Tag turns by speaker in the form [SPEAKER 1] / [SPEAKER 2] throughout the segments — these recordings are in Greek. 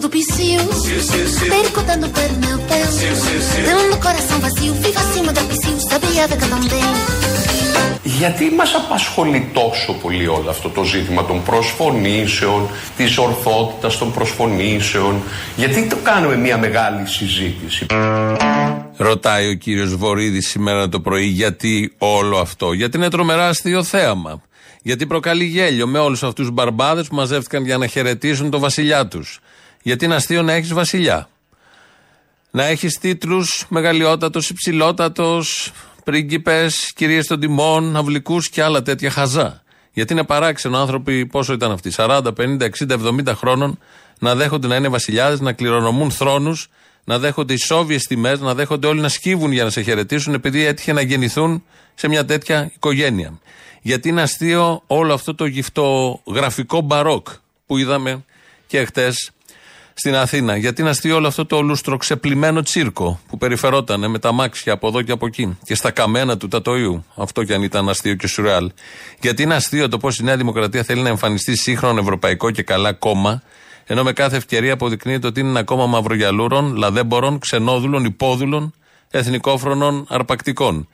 [SPEAKER 1] Το πισίου.
[SPEAKER 2] Γιατί μας απασχολεί τόσο πολύ όλο αυτό το ζήτημα των προσφωνήσεων, της ορθότητας των προσφωνήσεων, γιατί το κάνουμε μια μεγάλη συζήτηση;
[SPEAKER 3] Ρωτάει ο κύριος Βορύδης σήμερα το πρωί γιατί όλο αυτό; Γιατί είναι τρομερά αστείο θέαμα. Γιατί προκαλεί γέλιο με όλους αυτούς τους μπαρμπάδες που μαζεύτηκαν για να χαιρετήσουν το βασιλιά τους. Γιατί είναι αστείο να έχεις βασιλιά. Να έχεις τίτλους μεγαλειότατος, υψηλότατος, πρίγκιπες, κυρίες των τιμών, αυλικούς και άλλα τέτοια χαζά. Γιατί είναι παράξενο άνθρωποι, πόσο ήταν αυτοί, 40, 50, 60, 70 χρόνων, να δέχονται να είναι βασιλιάδες, να κληρονομούν θρόνους, να δέχονται ισόβιε τιμές, να δέχονται όλοι να σκύβουν για να σε χαιρετήσουν, επειδή έτυχε να γεννηθούν σε μια τέτοια οικογένεια. Γιατί είναι αστείο όλο αυτό το γραφικό μπαρόκ που είδαμε και χτες στην Αθήνα. Γιατί είναι αστείο όλο αυτό το λούστρο ξεπλημένο τσίρκο που περιφερόταν με τα μάξια από εδώ και από εκεί και στα καμένα του Τατοϊού. Αυτό κι αν ήταν αστείο και σουρεάλ. Γιατί είναι αστείο το πώς η Νέα Δημοκρατία θέλει να εμφανιστεί σύγχρονο ευρωπαϊκό και καλά κόμμα, ενώ με κάθε ευκαιρία αποδεικνύεται ότι είναι ένα κόμμα μαυρογιαλούρων, λαδέμπορων, ξενόδουλων, υπόδουλων, εθνικόφρονων, αρπακτικών.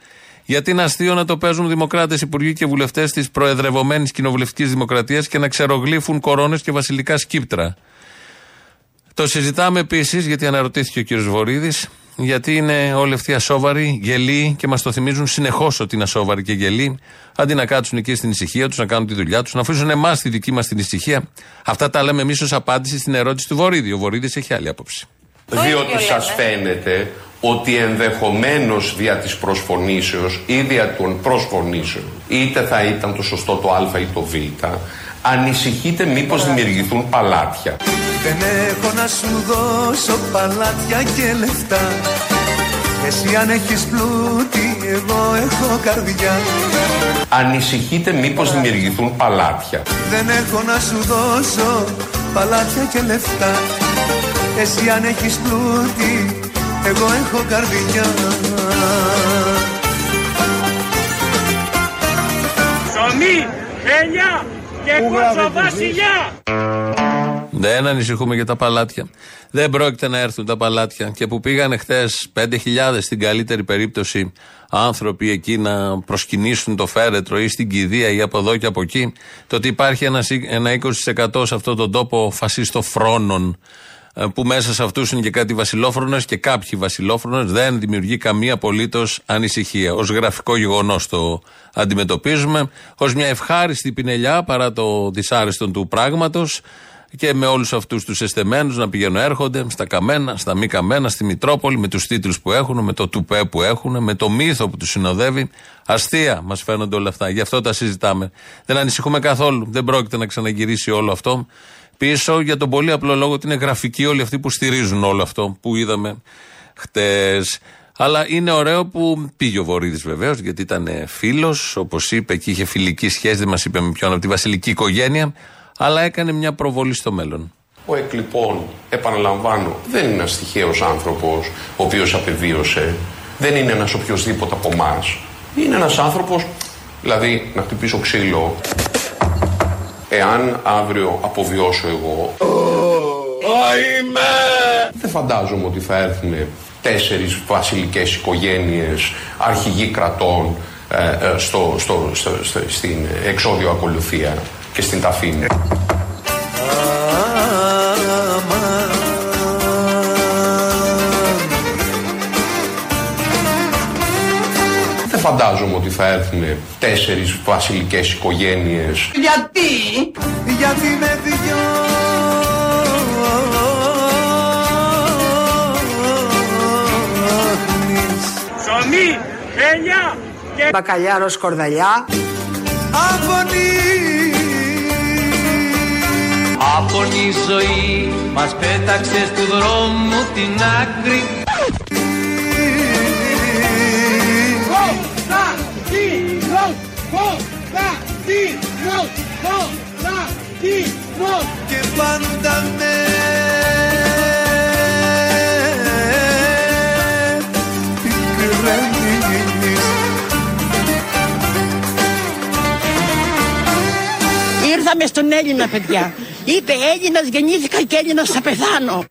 [SPEAKER 3] Γιατί είναι αστείο να το παίζουν δημοκράτες, υπουργοί και βουλευτές της προεδρευομένη κοινοβουλευτικής δημοκρατίας και να ξερογλύφουν κορώνες και βασιλικά σκύπτρα. Το συζητάμε επίσης, γιατί αναρωτήθηκε ο κύριος Βορύδης, γιατί είναι όλοι αυτοί ασόβαροι, γελοί και μας το θυμίζουν συνεχώς ότι είναι ασόβαροι και γελοί, αντί να κάτσουν εκεί στην ησυχία τους, να κάνουν τη δουλειά τους, να αφήσουν εμάς τη δική μας την ησυχία. Αυτά τα λέμε εμείς ως απάντηση στην ερώτηση του Βορύδη. Ο Βορύδης έχει άλλη άποψη.
[SPEAKER 2] Διότι σας φαίνεται ότι ενδεχομένως δια της προσφωνήσεως ή δια των προσφωνήσεων, είτε θα ήταν το σωστό το Α ή το Β, ανησυχείτε μήπως δημιουργηθούν παλάτια.
[SPEAKER 4] Δεν έχω να σου δώσω παλάτια και λεφτά. Εσύ αν έχεις πλούτη, εγώ έχω καρδιά.
[SPEAKER 2] Ανησυχείτε μήπως δημιουργηθούν παλάτια.
[SPEAKER 4] Δεν έχω να σου δώσω παλάτια και λεφτά. Εσύ αν έχεις πλούτη, εγώ έχω καρδιά.
[SPEAKER 1] Ψωμί, ελιά, και κότσο βασιλιά.
[SPEAKER 3] Δεν ανησυχούμε για τα παλάτια. Δεν πρόκειται να έρθουν τα παλάτια. Και που πήγαν χθες 5.000 στην καλύτερη περίπτωση άνθρωποι εκεί να προσκυνήσουν το φέρετρο ή στην κηδεία ή από εδώ και από εκεί, το ότι υπάρχει ένα, ένα 20% σε αυτόν τον τόπο φασιστοφρόνων ε, που μέσα σε αυτούς είναι και κάτι βασιλόφρονες και κάποιοι βασιλόφρονες, δεν δημιουργεί καμία απολύτως ανησυχία. Ω γραφικό γεγονός το αντιμετωπίζουμε, ως μια ευχάριστη πινελιά παρά το δυσάρεστο του πράγματος και με όλους αυτούς τους εστεμένους να πηγαίνουν έρχονται στα καμένα, στα μη καμένα, στη Μητρόπολη, με τους τίτλους που έχουν, με το τουπέ που έχουν, με το μύθο που τους συνοδεύει. Αστεία μας φαίνονται όλα αυτά. Γι' αυτό τα συζητάμε. Δεν ανησυχούμε καθόλου. Δεν πρόκειται να ξαναγυρίσει όλο αυτό πίσω για τον πολύ απλό λόγο ότι είναι γραφικοί όλοι αυτοί που στηρίζουν όλο αυτό που είδαμε χτες. Αλλά είναι ωραίο που πήγε ο Βορύδης βεβαίως, γιατί ήταν φίλος, όπως είπε, και είχε φιλική σχέση, δεν μας είπε με ποιον από τη βασιλική οικογένεια, αλλά έκανε μια προβολή στο μέλλον.
[SPEAKER 2] Ο Εκλειπών, επαναλαμβάνω, δεν είναι ένας τυχαίος άνθρωπος ο οποίος απεβίωσε. Δεν είναι ένας οποιοδήποτε από εμάς. Είναι ένας άνθρωπος, δηλαδή να χτυπήσω ξύλο, εάν αύριο αποβιώσω εγώ. Δεν φαντάζομαι ότι θα έρθουν τέσσερις βασιλικές οικογένειες, αρχηγοί κρατών ε, ε, στο, στο, στο, στην εξόδιο ακολουθία και στην ταφή. Φαντάζομαι ότι θα έρθουν τέσσερις βασιλικές οικογένειες.
[SPEAKER 4] Γιατί; Γιατί με δυο
[SPEAKER 1] Ψωμί, ελιά
[SPEAKER 5] και μπακαλιάρος σκορδαλιά.
[SPEAKER 4] Αφωνή
[SPEAKER 6] Αφωνή ζωή μας πέταξες του δρόμου την άκρη
[SPEAKER 4] και πάντα με δεις
[SPEAKER 5] Ήρθαμε στον Έλληνα, παιδιά. Είπε Έλληνας γεννήθηκα και Έλληνας θα πεθάνω.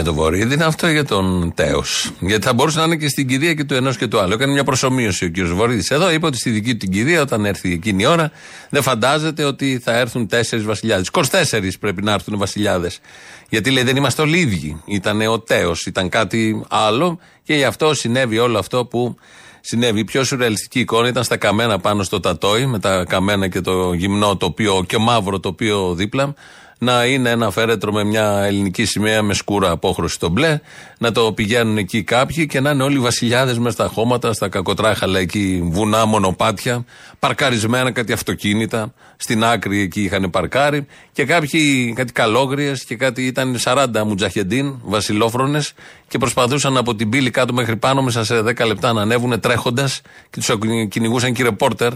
[SPEAKER 3] Για τον Βορύδη είναι αυτό για τον Τέος. Γιατί θα μπορούσε να είναι και στην κηδεία και του ενός και του άλλου. Έκανε μια προσωμείωση ο κύριος Βορύδης. Εδώ είπε ότι στη δική του την κηδεία, όταν έρθει εκείνη η ώρα, δεν φαντάζεται ότι θα έρθουν τέσσερις βασιλιάδες. 24 πρέπει να έρθουν βασιλιάδες. Γιατί λέει δεν είμαστε όλοι ίδιοι. Ήταν ο Τέος, ήταν κάτι άλλο και γι' αυτό συνέβη όλο αυτό που συνέβη. Η πιο σουρεαλιστική εικόνα ήταν στα καμένα πάνω στο τατόι, με τα καμένα και το γυμνό τοπίο και μαύρο τοπίο δίπλα. Να είναι ένα φέρετρο με μια ελληνική σημαία με σκούρα απόχρωση στο μπλε. Να το πηγαίνουν εκεί κάποιοι και να είναι όλοι βασιλιάδες μες στα χώματα, στα κακοτράχαλα εκεί, βουνά, μονοπάτια, παρκαρισμένα κάτι αυτοκίνητα. Στην άκρη εκεί είχαν παρκάρει. Και κάποιοι, κάτι καλόγριες και κάτι ήταν 40 μουτζαχεντίν, βασιλόφρονες και προσπαθούσαν από την πύλη κάτω μέχρι πάνω μέσα σε 10 λεπτά να ανέβουν τρέχοντας και τους κυνηγούσαν και ρεπόρτερ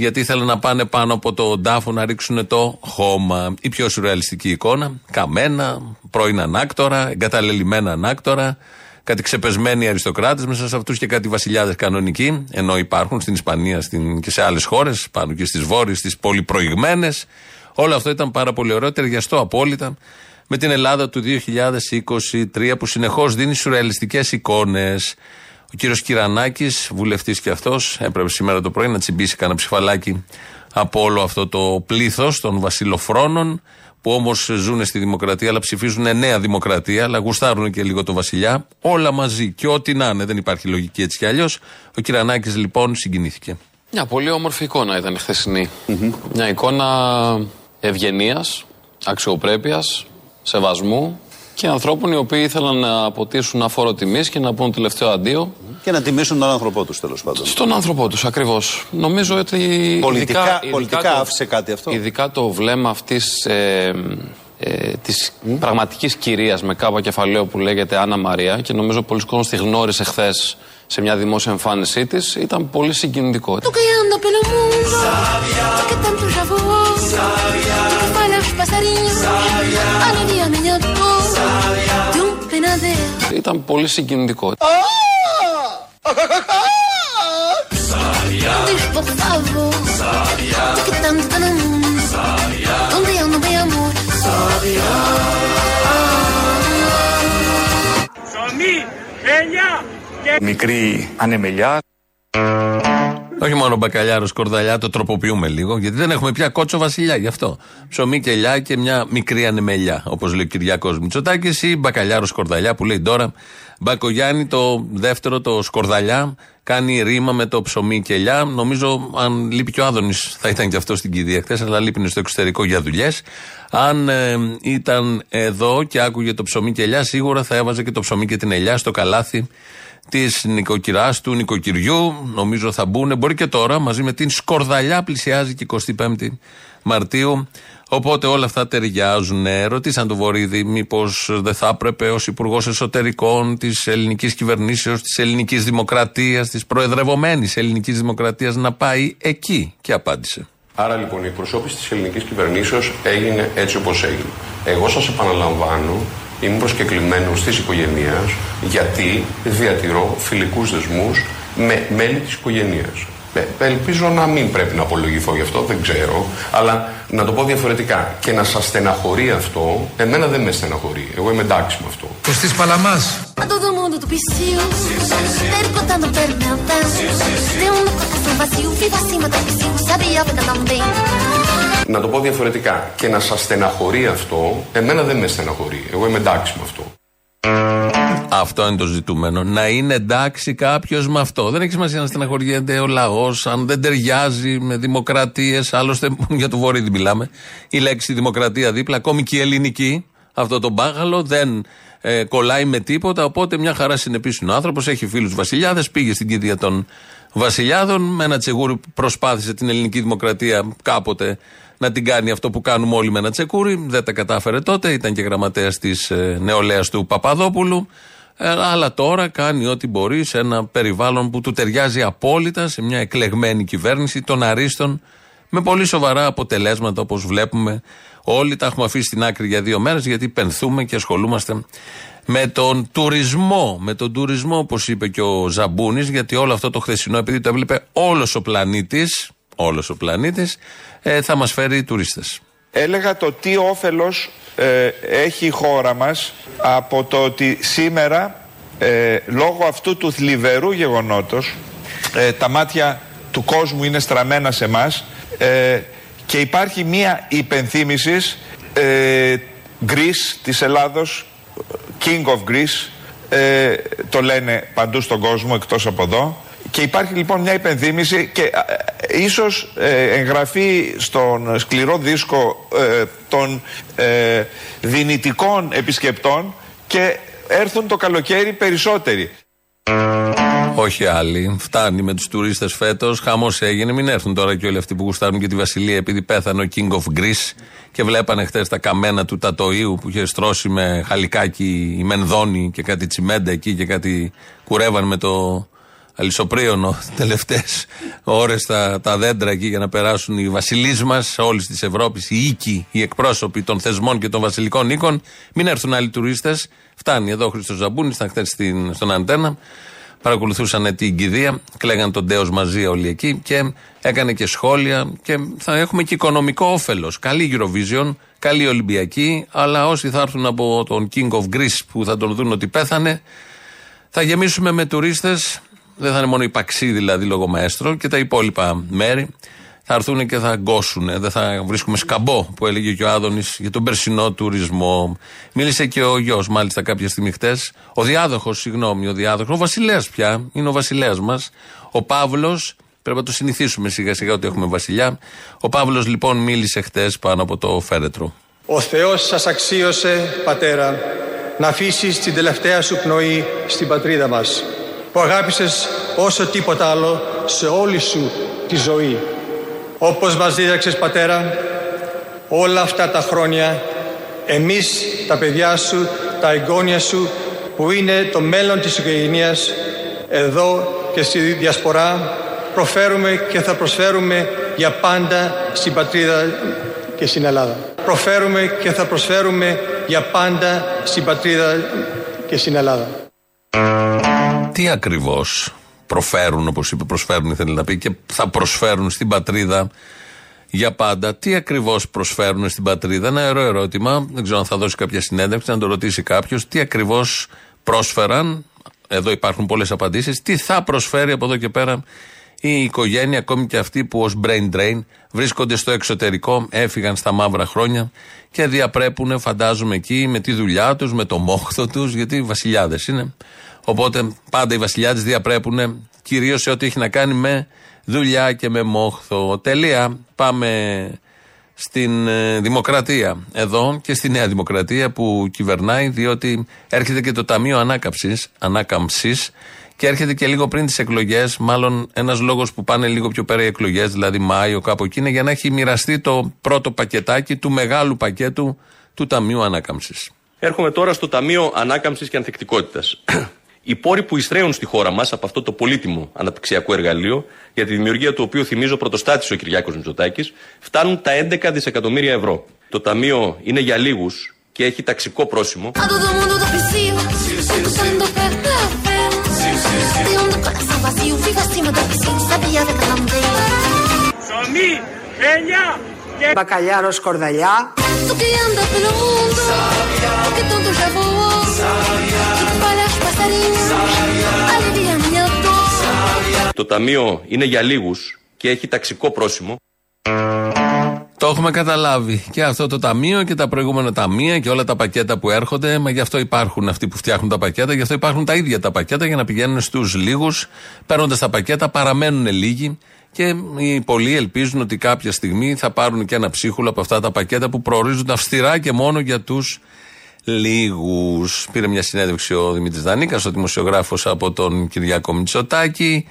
[SPEAKER 3] γιατί ήθελαν να πάνε πάνω από το τάφο να ρίξουν το χώμα. Η πιο σουρεαλιστική εικόνα. Καμένα, πρώην ανάκτορα, εγκαταλελειμμένα ανάκτορα, κάτι ξεπεσμένοι αριστοκράτες μέσα σε αυτούς και κάτι βασιλιάδες κανονικοί, ενώ υπάρχουν στην Ισπανία στην, και σε άλλες χώρες, πάνω και στις βόρειες, στις πολυπροηγμένες. Όλο αυτό ήταν πάρα πολύ ωραίο, ταιριαστό απόλυτα με την Ελλάδα του 2023 που συνεχώς δίνει σουρεαλιστικές εικόνες. Ο κύριος Κυρανάκης, βουλευτής και αυτός, έπρεπε σήμερα το πρωί να τσιμπήσει κανένα ψηφαλάκι από όλο αυτό το πλήθος των βασιλοφρόνων, που όμως ζουν στη δημοκρατία, αλλά ψηφίζουν νέα δημοκρατία, αλλά γουστάρουν και λίγο το βασιλιά. Όλα μαζί και ό,τι να είναι, δεν υπάρχει λογική έτσι κι αλλιώς. Ο Κυρανάκης λοιπόν συγκινήθηκε.
[SPEAKER 7] Μια πολύ όμορφη εικόνα ήταν χθεσινή. Μια εικόνα ευγενίας, αξιοπρέπειας, σεβασμού και ανθρώπων οι οποίοι ήθελαν να αποτίσουν αφόρο τιμής και να πούν τελευταίο αντίο.
[SPEAKER 8] Και να τιμήσουν τον άνθρωπό τους τέλος πάντων.
[SPEAKER 7] Στον άνθρωπό τους, ακριβώς. Νομίζω ότι.
[SPEAKER 8] Πολιτικά,
[SPEAKER 7] ειδικά,
[SPEAKER 8] πολιτικά
[SPEAKER 7] ειδικά
[SPEAKER 8] άφησε κάτι αυτό;
[SPEAKER 7] Ειδικά το βλέμμα αυτής ε, ε, της mm. πραγματικής κυρίας με κάπα κεφαλαίο που λέγεται Άννα Μαρία και νομίζω πολλοί κόσμοι τη γνώρισε χθες σε μια δημόσια εμφάνισή της, ήταν πολύ συγκινητικό ήταν πολύ συγκινητικό.
[SPEAKER 9] Μικρή, ανεμελιά.
[SPEAKER 3] Όχι μόνο μπακαλιάρος κορδαλιά, το τροποποιούμε λίγο, γιατί δεν έχουμε πια κότσο βασιλιά γι' αυτό. Ψωμί και ελιά και μια μικρή ανεμελιά, όπως λέει ο Κυριακό Μητσοτάκης, ή μπακαλιάρος κορδαλιά που λέει τώρα. Μπακογιάννη το δεύτερο, το σκορδαλιά, κάνει ρήμα με το ψωμί και ελιά. Νομίζω, αν λείπει και ο Άδωνης, θα ήταν και αυτό στην κηδεία χθες, αλλά λείπει στο εξωτερικό για δουλειές. Αν ε, ήταν εδώ και άκουγε το ψωμί και ελιά, σίγουρα θα έβαζε και το ψωμί και την ελιά στο καλάθι της νοικοκυράς του νοικοκυριού. Νομίζω θα μπουν. Μπορεί και τώρα μαζί με την σκορδαλιά πλησιάζει και 25η Μαρτίου. Οπότε όλα αυτά ταιριάζουν. Ρωτήσαν τον Βορύδη μήπως δεν θα έπρεπε ως Υπουργός Εσωτερικών της ελληνικής κυβερνήσεως, της ελληνικής δημοκρατίας, της προεδρευομένης ελληνικής δημοκρατίας να πάει εκεί; Και απάντησε.
[SPEAKER 2] Άρα λοιπόν η εκπροσώπηση της ελληνικής κυβερνήσεως έγινε έτσι όπως έγινε. Εγώ σας επαναλαμβάνω, είμαι προσκεκλημένος της οικογένειας γιατί διατηρώ φιλικούς δεσμούς με μέλη της οικογένειας. Ελπίζω να μην πρέπει να απολογηθώ γι' αυτό, δεν ξέρω. Αλλά να το πω διαφορετικά. Και να σας στεναχωρεί αυτό, εμένα δεν με στεναχωρεί. Εγώ είμαι εντάξει με αυτό.
[SPEAKER 9] Κωστής Παλαμάς.
[SPEAKER 1] A todo mundo do psiu, perguntando pelo meu bem, tem um coração vazio, vivo acima da piscina, sabia ficar tão bem.
[SPEAKER 2] Να το πω διαφορετικά. Και να σας στεναχωρεί αυτό, εμένα δεν με στεναχωρεί. Εγώ είμαι εντάξει με αυτό.
[SPEAKER 3] Αυτό είναι το ζητούμενο. Να είναι εντάξει κάποιος με αυτό. Δεν έχει σημασία να στεναχωριέται ο λαός, αν δεν ταιριάζει με δημοκρατίες. Άλλωστε, για το Βορύδι μιλάμε. Η λέξη δημοκρατία δίπλα, ακόμη και η ελληνική, αυτό το μπάγαλο δεν ε, κολλάει με τίποτα. Οπότε μια χαρά συνεπής είναι ο άνθρωπος, έχει φίλους βασιλιάδες, πήγε στην κηδεία των βασιλιάδων. Με ένα τσεγούρι που προσπάθησε την ελληνική δημοκρατία κάποτε να την κάνει αυτό που κάνουμε όλοι με ένα τσεκούρι. Δεν τα κατάφερε τότε, ήταν και γραμματέας της ε, νεολαίας του Παπαδόπουλου. Ε, αλλά τώρα κάνει ό,τι μπορεί σε ένα περιβάλλον που του ταιριάζει απόλυτα σε μια εκλεγμένη κυβέρνηση των αρίστων με πολύ σοβαρά αποτελέσματα όπως βλέπουμε. Όλοι τα έχουμε αφήσει στην άκρη για δύο μέρες γιατί πενθούμε και ασχολούμαστε με τον τουρισμό. Με τον τουρισμό, όπως είπε και ο Ζαμπούνης, γιατί όλο αυτό το χθεσινό, επειδή το έβλεπε όλος ο πλανήτης, όλος ο πλανήτης, ε, θα μας φέρει τουρίστες.
[SPEAKER 10] Έλεγα το τι όφελος ε, έχει η χώρα μας από το ότι σήμερα ε, λόγω αυτού του θλιβερού γεγονότος ε, τα μάτια του κόσμου είναι στραμμένα σε μας και υπάρχει μία υπενθύμηση ε, Greece της Ελλάδος King of Greece το λένε παντού στον κόσμο εκτός από εδώ και υπάρχει λοιπόν μια υπενθύμηση και ε, ίσως ε, εγγραφεί στον σκληρό δίσκο ε, των ε, δυνητικών επισκεπτών και έρθουν το καλοκαίρι περισσότεροι.
[SPEAKER 3] Όχι άλλοι. Φτάνει με τους τουρίστες φέτος. Χαμός έγινε. Μην έρθουν τώρα και όλοι αυτοί που γουστάρουν και τη Βασιλεία επειδή πέθανε ο King of Greece και βλέπανε χθες τα καμένα του Τατοίου που είχε στρώσει με χαλικάκι η Μενδόνη και κάτι τσιμέντα εκεί και κάτι κουρεύαν με το αλυσοπρίωνο τελευταίες ώρες τα, τα δέντρα εκεί για να περάσουν οι βασιλείς μας όλη της Ευρώπης, οι οίκοι, οι εκπρόσωποι των θεσμών και των βασιλικών οίκων. Μην έρθουν άλλοι τουρίστες. Φτάνει εδώ ο Χρήστος Ζαμπούνης, ήταν χθες στον Αντένα. Παρακολουθούσαν την κηδεία, κλαίγαν τον Τέος μαζί όλοι εκεί και έκανε και σχόλια και θα έχουμε και οικονομικό όφελος. Καλή Eurovision, καλή Ολυμπιακή, αλλά όσοι θα έρθουν από τον King of Greece που θα τον δουν ότι πέθανε, θα γεμίσουμε με τουρίστες δεν θα είναι μόνο η Παξί δηλαδή λόγω μαέστρο και τα υπόλοιπα μέρη θα έρθουν και θα γκώσουν. Δεν θα βρίσκουμε σκαμπό που έλεγε και ο Άδωνης για τον περσινό τουρισμό. Μίλησε και ο γιος, μάλιστα, κάποια στιγμή χτες. Ο διάδοχος, συγγνώμη, ο διάδοχος. Ο βασιλέας πια. Είναι ο βασιλέας μας. Ο Παύλος. Πρέπει να το συνηθίσουμε σιγά σιγά ότι έχουμε βασιλιά. Ο Παύλος λοιπόν μίλησε χτες πάνω από το φέρετρο.
[SPEAKER 11] Ο Θεός σας αξίωσε, πατέρα, να αφήσεις την τελευταία σου πνοή στην πατρίδα μας που αγάπησες όσο τίποτα άλλο σε όλη σου τη ζωή. Όπως μας δίδαξες πατέρα, όλα αυτά τα χρόνια εμείς τα παιδιά σου, τα εγγόνια σου που είναι το μέλλον της οικογένειας εδώ και στη διασπορά προφέρουμε και θα προσφέρουμε για πάντα στην πατρίδα και στην Ελλάδα. Προφέρουμε και θα προσφέρουμε για πάντα στην πατρίδα και στην Ελλάδα
[SPEAKER 3] τι ακριβώς προφέρουν, όπως είπε, προσφέρουν ήθελε να πει, και θα προσφέρουν στην πατρίδα για πάντα. Τι ακριβώς προσφέρουν στην πατρίδα, ένα ωραίο ερώτημα. Δεν ξέρω αν θα δώσει κάποια συνέντευξη, να το ρωτήσει κάποιος. Τι ακριβώς πρόσφεραν, εδώ υπάρχουν πολλές απαντήσεις, τι θα προσφέρει από εδώ και πέρα η οικογένεια, ακόμη και αυτοί που ως brain drain βρίσκονται στο εξωτερικό, έφυγαν στα μαύρα χρόνια και διαπρέπουν, φαντάζομαι εκεί, με τη δουλειά τους, με το μόχθο τους, γιατί βασιλιάδες είναι. Οπότε πάντα οι βασιλιάδες διαπρέπουν κυρίως σε ό,τι έχει να κάνει με δουλειά και με μόχθο. Τελεία. Πάμε στην ε, Δημοκρατία εδώ και στη Νέα Δημοκρατία που κυβερνάει, διότι έρχεται και το Ταμείο Ανάκαμψης, Ανάκαμψης και έρχεται και λίγο πριν τις εκλογές. Μάλλον ένας λόγος που πάνε λίγο πιο πέρα οι εκλογές, δηλαδή Μάιο, κάπου εκεί, είναι για να έχει μοιραστεί το πρώτο πακετάκι του μεγάλου πακέτου του Ταμείου Ανάκαμψης.
[SPEAKER 12] Έρχομαι τώρα στο Ταμείο Ανάκαμψης και Ανθεκτικότητας. Οι πόροι που ειστρέουν στη χώρα μας από αυτό το πολύτιμο αναπτυξιακό εργαλείο, για τη δημιουργία του οποίου θυμίζω πρωτοστάτησε ο Κυριάκος Μητσοτάκης, φτάνουν τα 11 δισεκατομμύρια ευρώ. Το Ταμείο είναι για λίγους και έχει ταξικό πρόσημο.
[SPEAKER 5] Μπακαλιάρος σκορδαλιά.
[SPEAKER 12] Το ταμείο είναι για λίγους και έχει ταξικό πρόσημο.
[SPEAKER 3] Το έχουμε καταλάβει. Και αυτό το ταμείο και τα προηγούμενα ταμεία και όλα τα πακέτα που έρχονται. Μα γι' αυτό υπάρχουν αυτοί που φτιάχνουν τα πακέτα, γι' αυτό υπάρχουν τα ίδια τα πακέτα για να πηγαίνουν στους λίγους. Παίρνοντας τα πακέτα, παραμένουν λίγοι. Και οι πολλοί ελπίζουν ότι κάποια στιγμή θα πάρουν και ένα ψίχουλο από αυτά τα πακέτα που προορίζονται αυστηρά και μόνο για τους λίγους. Πήρε μια συνέντευξη ο Δημήτρης Δανίκα, ο δημοσιογράφος από τον Κυριακό Μητσοτάκη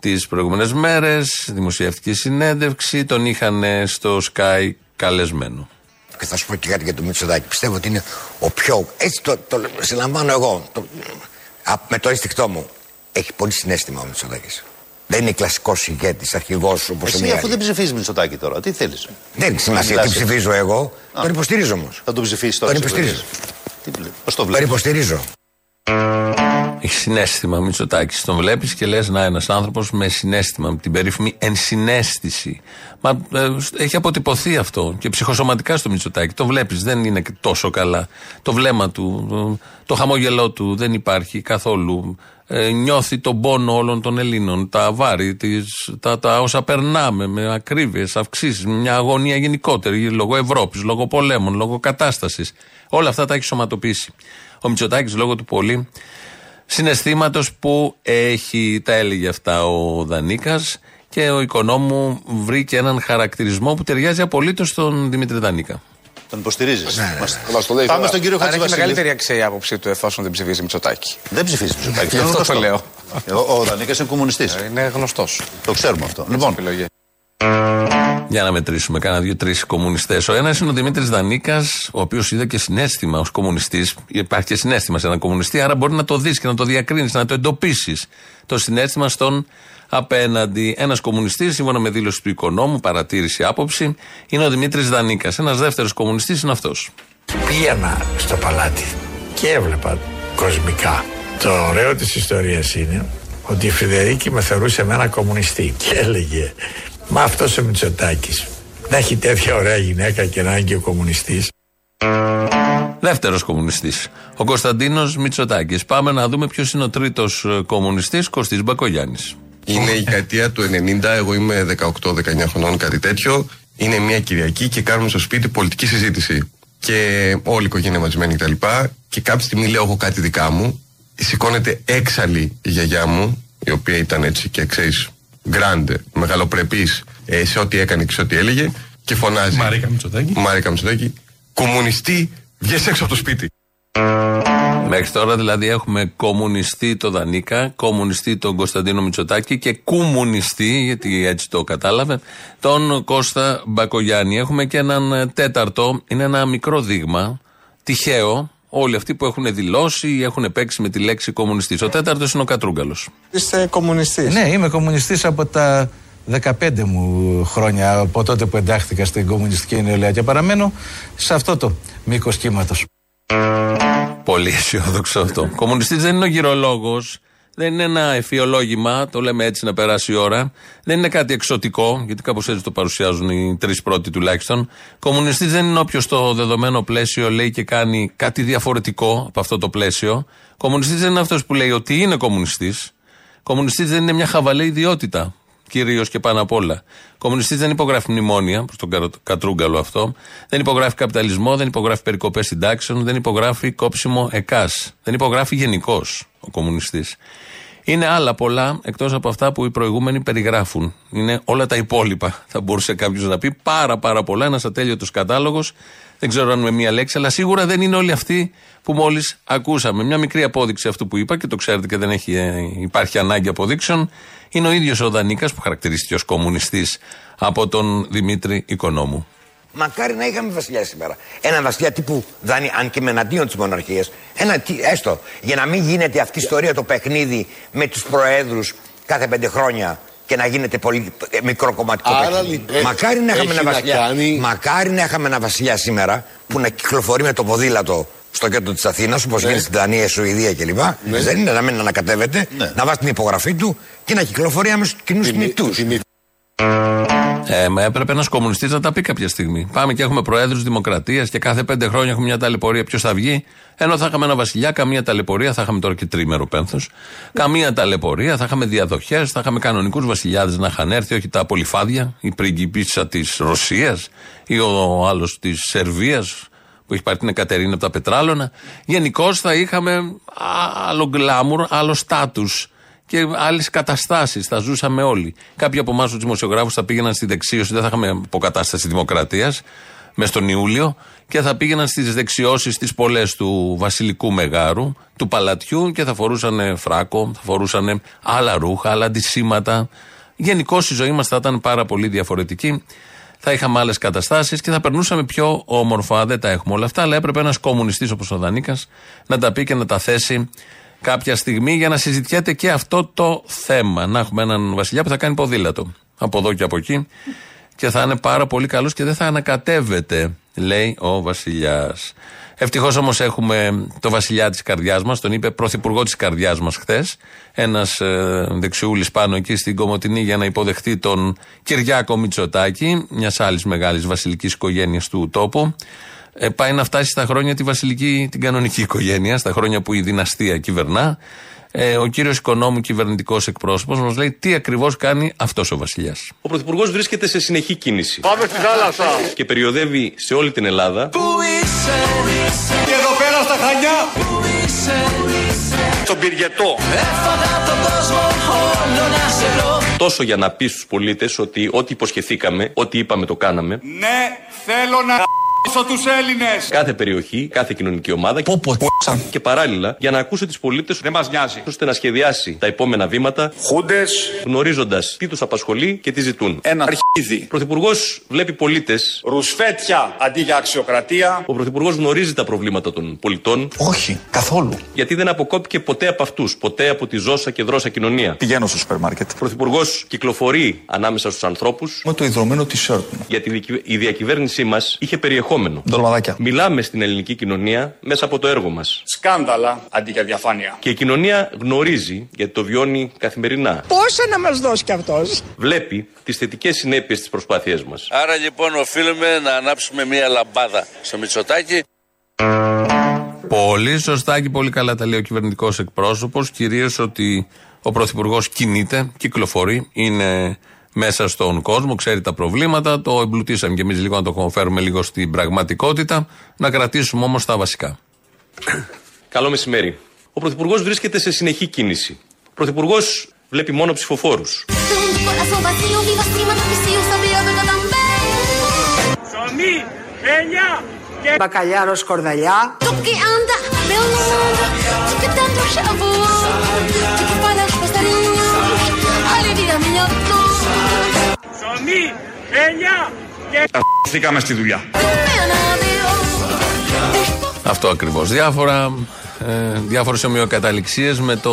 [SPEAKER 3] τις προηγούμενες μέρες. Δημοσιεύτηκε συνέντευξη, τον είχαν στο Sky καλεσμένο.
[SPEAKER 13] Και θα σου πω και κάτι για τον Μητσοτάκη. Πιστεύω ότι είναι ο πιο. Έτσι το, το συλλαμβάνω εγώ. Το, με το αίσθηκτό μου. Έχει πολύ συνέστημα ο Μητσοτάκης. Δεν είναι κλασικός ηγέτης, αρχηγός όπως
[SPEAKER 8] Εσύ αφού δεν ψηφίζεις Μητσοτάκη τώρα, τι θέλεις;
[SPEAKER 13] Δεν έχει σημασία τι ψηφίζω εγώ. Α. Τον υποστηρίζω όμως.
[SPEAKER 8] Θα τον ψηφίσεις τώρα.
[SPEAKER 13] Τον υποστηρίζω.
[SPEAKER 8] Πώς το βλέπεις;
[SPEAKER 13] Περιποστηρίζω.
[SPEAKER 3] Έχει συνέστημα Μητσοτάκης. Τον βλέπεις και λες να ένας άνθρωπος με συνέστημα, με την περίφημη ενσυναίσθηση. Μα ε, έχει αποτυπωθεί αυτό και ψυχοσωματικά στο Μητσοτάκη. Το βλέπεις, δεν είναι και τόσο καλά. Το βλέμμα του, το, το χαμόγελό του δεν υπάρχει καθόλου. Ε, νιώθει τον πόνο όλων των Ελλήνων, τα βάρη, τις, τα, τα όσα περνάμε με ακρίβειες, αυξήσεις, με μια αγωνία γενικότερη λόγω Ευρώπης, λόγω πολέμων, λόγω κατάστασης. Όλα αυτά τα έχει σωματοποιήσει. Ο Μητσοτάκης λόγω του πολύ συναισθήματος που έχει, τα έλεγε αυτά ο Δανίκας και ο οικονόμου βρήκε έναν χαρακτηρισμό που ταιριάζει απολύτως στον Δημήτρη Δανίκα.
[SPEAKER 8] Τον υποστηρίζεις.
[SPEAKER 14] λέει
[SPEAKER 8] Πάμε στον κύριο
[SPEAKER 14] Άρα έχει
[SPEAKER 8] Χατζηβασίλη.
[SPEAKER 14] μεγαλύτερη αξία η άποψή του εφόσον δεν ψηφίζει Μητσοτάκη.
[SPEAKER 8] Δεν ψηφίζει Μητσοτάκη.
[SPEAKER 14] Γι' αυτό το λέω.
[SPEAKER 8] Ο, ο Δανίκας είναι κομμουνιστής.
[SPEAKER 14] Είναι γνωστός.
[SPEAKER 8] Το ξέρουμε αυτό. Λοιπόν,
[SPEAKER 3] Για να μετρήσουμε κάνα δύο-τρει κομμουνιστές. Ο ένας είναι ο Δημήτρης Δανίκας, ο οποίος είδε και συνέστημα ως κομμουνιστής. Υπάρχει και συνέστημα σε έναν κομμουνιστή, άρα μπορεί να το δεις και να το διακρίνεις, να το εντοπίσεις. Το συνέστημα στον απέναντι. Ένας κομμουνιστής, σύμφωνα με δήλωση του οικονόμου, παρατήρηση, άποψη, είναι ο Δημήτρης Δανίκας. Ένας δεύτερος κομμουνιστής είναι αυτός.
[SPEAKER 15] Πήγαινα στο παλάτι και έβλεπα κοσμικά. Το ωραίο της ιστορίας είναι ότι η Φιδερίκη με θεωρούσε εμένα κομμουνιστή και έλεγε «Μα αυτός ο Μητσοτάκης να έχει τέτοια ωραία γυναίκα και να είναι και ο κομμουνιστής».
[SPEAKER 3] Δεύτερος κομμουνιστής. Ο Κωνσταντίνος Μητσοτάκης. Πάμε να δούμε ποιος είναι ο τρίτος κομμουνιστής, Κωστής Μπακογιάννης.
[SPEAKER 16] Είναι η δεκαετία του 90, εγώ είμαι 18-19 χρονών, κάτι τέτοιο. Είναι μια Κυριακή και κάνουμε στο σπίτι πολιτική συζήτηση. Και όλη η οικογένεια μαζεμένη κτλ. Και, και κάποια στιγμή λέω εγώ κάτι δικά μου. Σηκώνεται έξαλλη η γιαγιά μου, η οποία ήταν έτσι και ξέρεις, γκράντε, μεγαλοπρεπής ε, σε ό,τι έκανε και σε ό,τι έλεγε. Και φωνάζει.
[SPEAKER 17] Μαρίκα Μητσοτάκη.
[SPEAKER 16] Μαρίκα Μητσοτάκη. Κομμουνιστή, βγες έξω από το σπίτι.
[SPEAKER 3] Μέχρι τώρα δηλαδή έχουμε κομμουνιστή το Δανίκα, κομμουνιστή τον Κωνσταντίνο Μητσοτάκη και κομμουνιστή, γιατί έτσι το κατάλαβε, τον Κώστα Μπακογιάννη. Έχουμε και έναν τέταρτο, είναι ένα μικρό δείγμα, τυχαίο, όλοι αυτοί που έχουν δηλώσει ή έχουν παίξει με τη λέξη κομμουνιστής. Ο τέταρτος είναι ο Κατρούγκαλος.
[SPEAKER 14] Είστε κομμουνιστής.
[SPEAKER 18] Ναι, είμαι κομμουνιστής από τα 15 μου χρόνια, από τότε που εντάχθηκα στην κομμουνιστική νεολαία και παραμένω σε αυτό το μήκος κύματος.
[SPEAKER 3] Πολύ αισιόδοξο αυτό. Κομμουνιστής δεν είναι ο γυρολόγος. Δεν είναι ένα εφιολόγημα, το λέμε έτσι να περάσει η ώρα. Δεν είναι κάτι εξωτικό, γιατί κάπως έτσι το παρουσιάζουν οι τρεις πρώτοι τουλάχιστον. Κομμουνιστής δεν είναι όποιος στο δεδομένο πλαίσιο λέει και κάνει κάτι διαφορετικό από αυτό το πλαίσιο. Κομμουνιστής δεν είναι αυτός που λέει ότι είναι κομμουνιστής. Κομμουνιστής δεν είναι μια χαβαλέ ιδιότητα. Κυρίως και πάνω απ' όλα. Κομμουνιστής δεν υπογράφει μνημόνια, προς τον Κα- Κατρούγκαλο αυτό. Δεν υπογράφει καπιταλισμό, δεν υπογράφει περικοπές συντάξεων, δεν υπογράφει κόψιμο ΕΚΑΣ. Δεν υπογράφει γενικώς ο κομμουνιστής. Είναι άλλα πολλά εκτός από αυτά που οι προηγούμενοι περιγράφουν. Είναι όλα τα υπόλοιπα, θα μπορούσε κάποιος να πει. Πάρα πάρα πολλά, ένας ατέλειωτος κατάλογος. Δεν ξέρω αν με μία λέξη, αλλά σίγουρα δεν είναι όλοι αυτοί που μόλις ακούσαμε. Μια μικρή απόδειξη αυτού που είπα και το ξέρετε και δεν έχει, ε, υπάρχει ανάγκη αποδείξεων. Είναι ο ίδιος ο Δανίκα που χαρακτηρίστηκε ως κομμουνιστής από τον Δημήτρη Οικονόμου.
[SPEAKER 13] Μακάρι να είχαμε βασιλιά σήμερα. Ένα βασιλιά τύπου Δανή, αν και με εναντίον της μοναρχίας. Ένα τι- έστω. Για να μην γίνεται αυτή η ιστορία το παιχνίδι με τους προέδρους κάθε πέντε χρόνια και να γίνεται πολύ ε, μικροκομματικό
[SPEAKER 19] Άρα,
[SPEAKER 13] παιχνίδι.
[SPEAKER 19] λοιπόν,
[SPEAKER 13] μακάρι, να είχαμε
[SPEAKER 19] έχει
[SPEAKER 13] ένα
[SPEAKER 19] να
[SPEAKER 13] βασιλιά,
[SPEAKER 19] κάνει-
[SPEAKER 13] μακάρι να είχαμε ένα βασιλιά σήμερα που να κυκλοφορεί με το ποδήλατο στο κέντρο της Αθήνας, όπως γίνεται στην Δανία, Σουηδία κλπ. Δεν είναι να μην ανακατεύεται, να βάζει την υπογραφή του και να κυκλοφορεί άμεσα στους κοινούς κινητούς.
[SPEAKER 3] Ε, μα έπρεπε ένας κομμουνιστής να τα πει κάποια στιγμή. Πάμε και έχουμε προέδρους δημοκρατίας και κάθε πέντε χρόνια έχουμε μια ταλαιπωρία. Ποιος θα βγει. Ενώ θα είχαμε ένα βασιλιά, καμία ταλαιπωρία, θα είχαμε τώρα και τρίμερο πένθος. Καμία ταλαιπωρία, θα είχαμε διαδοχές, θα είχαμε κανονικούς βασιλιάδες να είχαν έρθει, όχι τα πολυφάδια, η πριγκιπίτσα της Ρωσίας ή ο άλλος της Σερβίας που έχει πάρει την Εκατερίνη από τα πετράλωνα. Γενικώς θα είχαμε άλλο γκλάμουρ, άλλο στάτους και άλλες καταστάσεις. Θα ζούσαμε όλοι. Κάποιοι από εμάς τους δημοσιογράφους θα πήγαιναν στη δεξίωση, δεν θα είχαμε αποκατάσταση δημοκρατίας, μες στον Ιούλιο, και θα πήγαιναν στις δεξιώσεις τις πολλές του Βασιλικού Μεγάρου, του Παλατιού και θα φορούσαν φράκο, θα φορούσαν άλλα ρούχα, άλλα αντισήματα. Γενικώς η ζωή μας θα ήταν πάρα πολύ διαφορετική. Θα είχαμε άλλες καταστάσεις και θα περνούσαμε πιο όμορφα. Δεν τα έχουμε όλα αυτά, αλλά έπρεπε ένας κομμουνιστής όπως ο Δανίκας να τα πει και να τα θέσει κάποια στιγμή για να συζητιέται και αυτό το θέμα. Να έχουμε έναν βασιλιά που θα κάνει ποδήλατο από εδώ και από εκεί. και θα είναι πάρα πολύ καλός και δεν θα ανακατεύεται, λέει ο Βασιλιάς. Ευτυχώς όμως έχουμε το βασιλιά της καρδιάς μας, τον είπε πρωθυπουργό της καρδιάς μας χθες. Ένας ε, δεξιούλης πάνω εκεί στην Κομωτινή για να υποδεχτεί τον Κυριάκο Μητσοτάκη, μιας άλλης μεγάλης βασιλικής οικογένειας του τόπου. Ε, πάει να φτάσει στα χρόνια τη βασιλική, την κανονική οικογένεια, στα χρόνια που η δυναστεία κυβερνά. Ε, ο κύριος Οικονόμου, κυβερνητικός εκπρόσωπος, μας λέει τι ακριβώς κάνει αυτός ο βασιλιάς.
[SPEAKER 12] Ο Πρωθυπουργός βρίσκεται σε συνεχή κίνηση
[SPEAKER 9] Πάμε στη θάλασσα.
[SPEAKER 12] και περιοδεύει σε όλη την Ελλάδα
[SPEAKER 9] Και εδώ πέρα στα Χανιά. Στον Πυργετό.
[SPEAKER 12] τόσο για να πεις στους πολίτες ότι ό,τι υποσχεθήκαμε, ό,τι είπαμε το κάναμε.
[SPEAKER 9] Ναι, θέλω να ***σω τους Έλληνες.
[SPEAKER 12] Κάθε περιοχή, κάθε κοινωνική ομάδα και παράλληλα για να ακούσω τι πολίτες
[SPEAKER 9] Δεν μας νοιάζει.
[SPEAKER 12] ώστε να σχεδιάσει τα επόμενα βήματα
[SPEAKER 9] Χούντες.
[SPEAKER 12] γνωρίζοντας τι τους απασχολεί και τι ζητούν.
[SPEAKER 9] Ένα αρχίδι.
[SPEAKER 12] Ο Πρωθυπουργός βλέπει πολίτες.
[SPEAKER 9] Ρουσφέτια αντί για αξιοκρατία.
[SPEAKER 12] Ο Πρωθυπουργός γνωρίζει τα προβλήματα των πολιτών.
[SPEAKER 14] Όχι, καθόλου.
[SPEAKER 12] Γιατί δεν αποκόπηκε ποτέ από αυτούς, ποτέ από τη ζώσα και δρώσα κοινωνία.
[SPEAKER 14] Πηγαίνω στο σούπερ μάρκετ.
[SPEAKER 12] Ο Πρωθυπουργός κυκλοφορεί ανάμεσα στους ανθρώπους.
[SPEAKER 14] Με το ιδρωμένο t-shirt μου.
[SPEAKER 12] Γιατί η δικη- η διακυβέρνησή μας είχε περιεχόμενο.
[SPEAKER 14] Ντολμαδάκια.
[SPEAKER 12] Μιλάμε στην ελληνική κοινωνία μέσα από το έργο μας.
[SPEAKER 9] Σκάνδαλα αντί για διαφάνεια.
[SPEAKER 12] Και η κοινωνία γνωρίζει, γιατί το βιώνει καθημερινά.
[SPEAKER 5] Πόσα να μας δώσει κι αυτός;
[SPEAKER 12] Βλέπει τις θετικές συνέπειες της προσπάθειά μας.
[SPEAKER 17] Άρα λοιπόν οφείλουμε να ανάψουμε μία λαμπάδα στο Μητσοτάκι.
[SPEAKER 3] Πολύ σωστά και πολύ καλά τα λέει ο κυβερνητικός εκπρόσωπος. Κυρίως ότι ο Πρωθυπουργός κινείται, κυκλοφορεί, είναι μέσα στον κόσμο, ξέρει τα προβλήματα. Το εμπλουτίσαμε κι εμείς λίγο να το φέρουμε λίγο στην πραγματικότητα. Να κρατήσουμε όμως τα βασικά.
[SPEAKER 12] Καλό μεσημέρι. Ο Πρωθυπουργός βρίσκεται σε συνεχή κίνηση. Ο Πρωθυπουργός βλέπει μόνο ψηφοφόρους.
[SPEAKER 1] Tengo un
[SPEAKER 9] Ψωμί, ελιά και... Στήκαμε στη δουλειά.
[SPEAKER 3] Αυτό ακριβώς. Διάφορα. Ε, Διάφορες ομοιοκαταληξίες με το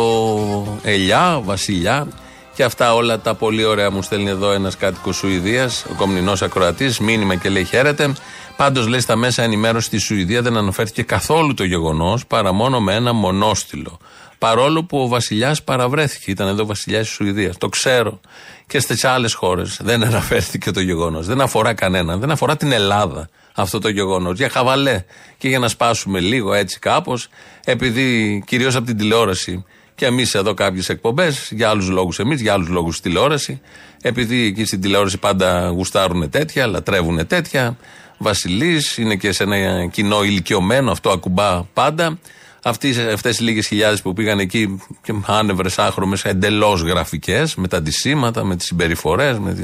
[SPEAKER 3] Ελιά, Βασιλιά και αυτά όλα τα πολύ ωραία μου στέλνει εδώ ένας κάτοικος Σουηδίας, ο κομνηνός ακροατής, μήνυμα και λέει χαίρετε. Πάντως λέει στα μέσα ενημέρωσης στη Σουηδία δεν αναφέρθηκε καθόλου το γεγονός παρά μόνο με ένα μονόστιλο. Παρόλο που ο Βασιλιάς παραβρέθηκε, ήταν εδώ ο Βασιλιάς της Σουηδίας. Το ξέρω. Και στις άλλες χώρες δεν αναφέρθηκε το γεγονός. Δεν αφορά κανέναν. Δεν αφορά την Ελλάδα αυτό το γεγονός. Για χαβαλέ. Και για να σπάσουμε λίγο έτσι κάπως, επειδή κυρίως από την τηλεόραση και εμείς εδώ κάποιες εκπομπές, για άλλους λόγους εμείς, για άλλους λόγους τηλεόραση, επειδή εκεί στην τηλεόραση πάντα γουστάρουν τέτοια, λατρεύουν τέτοια. Βασιλής, είναι και σε ένα κοινό ηλικιωμένο, αυτό ακουμπά πάντα. Αυτές οι λίγες χιλιάδες που πήγαν εκεί και άνευρες άχρωμες, εντελώς γραφικές, με τα αντισήματα, με τις συμπεριφορές, με τη-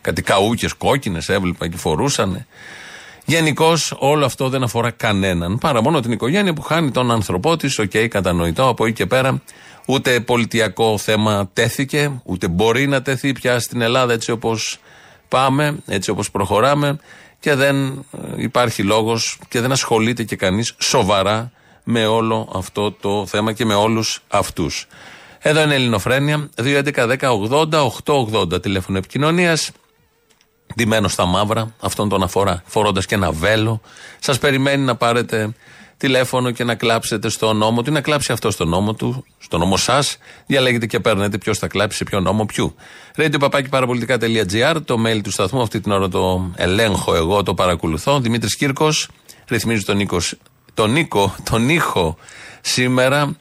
[SPEAKER 3] κάτι καούκες κόκκινες έβλεπα και φορούσαν. Γενικώς όλο αυτό δεν αφορά κανέναν. Παρά μόνο την οικογένεια που χάνει τον άνθρωπό της. Οκ, κατανοητό. Από εκεί και πέρα ούτε πολιτειακό θέμα τέθηκε, ούτε μπορεί να τεθεί πια στην Ελλάδα έτσι όπως πάμε, έτσι όπως προχωράμε. Και δεν ε, υπάρχει λόγος και δεν ασχολείται και κανείς σοβαρά με όλο αυτό το θέμα και με όλους αυτούς. Εδώ είναι η Ελληνοφρένεια. 2.11.10.80.880 τηλέφωνο επικοινωνίας. Ντυμένος στα μαύρα, αυτόν τον αφορά, φορώντας και ένα βέλο. Σας περιμένει να πάρετε τηλέφωνο και να κλάψετε στο νόμο του ή να κλάψει αυτό στο νόμο του, στο νόμο σας. Διαλέγετε και παίρνετε ποιος θα κλάψει σε ποιο νόμο ποιου. Radio παπάκι παραπολιτικά.gr, το mail του σταθμού. Αυτή την ώρα το ελέγχω εγώ, το παρακολουθώ. Δημήτρης Κύρκος ρυθμίζει τον Νίκος, τον Νίκο, τον ήχο σήμερα.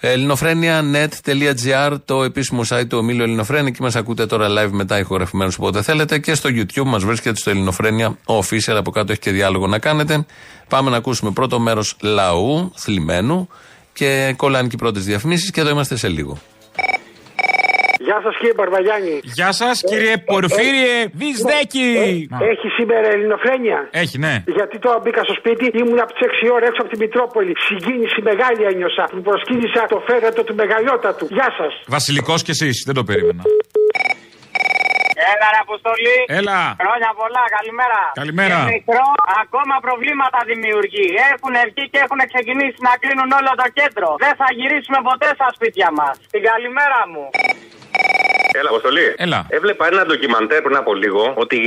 [SPEAKER 3] ελληνοφρένια.net.gr το επίσημο site του ομίλου Ελληνοφρένια και μας ακούτε τώρα live μετά ηχογραφημένους όποτε θέλετε και στο YouTube μας βρίσκεται στο Ελληνοφρένια official. Από κάτω έχει και διάλογο να κάνετε. Πάμε να ακούσουμε πρώτο μέρος λαού θλιμμένου και κολλάνε και οι πρώτες διαφημίσεις και εδώ είμαστε σε λίγο
[SPEAKER 19] Γεια σας κύριε Μπαρβαγιάννη.
[SPEAKER 20] Γεια σας κύριε Πορφύριε Βυσδέκη.
[SPEAKER 19] Έχει σήμερα ελληνοφρένεια;
[SPEAKER 20] Έχει, ναι.
[SPEAKER 19] Γιατί τώρα μπήκα στο σπίτι, ήμουν από τις 6 ώρα έξω από τη Μητρόπολη. Συγκίνηση μεγάλη ένιωσα. Που προσκύνησα το φέρετο του μεγαλιότατου. Γεια σας.
[SPEAKER 20] Βασιλικός κι εσείς, δεν το περίμενα.
[SPEAKER 21] Έλα, ρε Αποστολή.
[SPEAKER 20] Έλα.
[SPEAKER 21] Χρόνια πολλά, καλημέρα.
[SPEAKER 20] Καλημέρα.
[SPEAKER 21] Και μικρό, ακόμα προβλήματα δημιουργεί. Έχουν βγει και έχουν ξεκινήσει να κλείνουν όλο το κέντρο. Δεν θα γυρίσουμε ποτέ στα σπίτια μας. Την καλημέρα μου.
[SPEAKER 22] Έλα, Αποστολή.
[SPEAKER 20] Έλα.
[SPEAKER 22] Έβλεπα ένα ντοκιμαντέρ πριν από λίγο ότι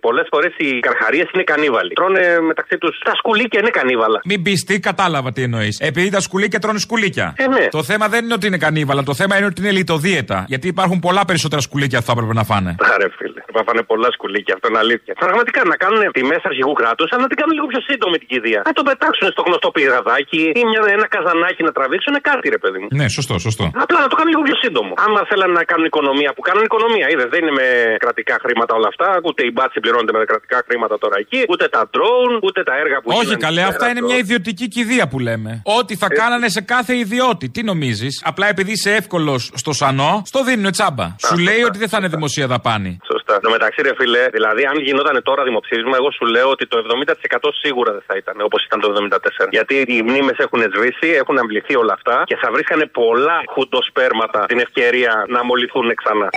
[SPEAKER 22] πολλές φορές οι καρχαρίες είναι κανίβαλοι. Τρώνε μεταξύ τους. Τα σκουλίκια είναι κανίβαλα.
[SPEAKER 20] Μην πεις τι, κατάλαβα τι εννοείς. Επειδή τα σκουλίκια τρώνε σκουλίκια.
[SPEAKER 22] Ε, ναι.
[SPEAKER 20] Το θέμα δεν είναι ότι είναι κανίβαλα, το θέμα είναι ότι είναι λιτοδίαιτα. Γιατί υπάρχουν πολλά περισσότερα σκουλίκια που θα έπρεπε να φάνε.
[SPEAKER 22] Άρε φίλε. Θα φάνε πολλά σκουλίκια, αυτό είναι αλήθεια. Πραγματικά να κάνουν τιμές αρχηγού κράτους, αλλά να την κάνουν λίγο πιο σύντομη την κηδεία. Να το πετάξουν στο γνωστό πηγαδάκι ή μια, ένα καζανάκι να τραβήξουν κάτι, ρε παιδί μου.
[SPEAKER 20] Ναι, σωστό, σωστό.
[SPEAKER 22] Απλά να το κάνουν λίγο πιο σύντομο. Άμα θέλανε να κάνουν οικονομία που κάνουν οικονομία, είδε, δεν είναι με κρατικά χρήματα όλα αυτά, ούτε οι μπάτσι πληρώνονται με κρατικά χρήματα τώρα εκεί, ούτε τα drone, ούτε τα έργα που
[SPEAKER 20] Όχι
[SPEAKER 22] γίνανε
[SPEAKER 20] καλέ,
[SPEAKER 22] εκεί
[SPEAKER 20] αυτά
[SPEAKER 22] πέρα,
[SPEAKER 20] είναι
[SPEAKER 22] το-
[SPEAKER 20] μια ιδιωτική κηδεία που λέμε. Ό,τι θα κάνανε σε κάθε ιδιώτη. Τι νομίζεις, απλά επειδή είσαι εύκολος στο σανό, στο δίνουν τσάμπα. Σου λέει ότι δεν θα είναι δημοσία δαπάνη.
[SPEAKER 22] Σωστά. Εν τω μεταξύ, ρε φίλε, δηλαδή, αν γινόταν τώρα δημοψήφισμα, εγώ σου λέω ότι το 70% σίγουρα δεν θα ήταν όπως ήταν το 74. Γιατί οι μνήμες έχουν σβήσει, έχουν αμβληθεί όλα αυτά και θα βρίσκανε πολλά χουντοσπέρματα την ευκαιρία να μολυθούν ξανά.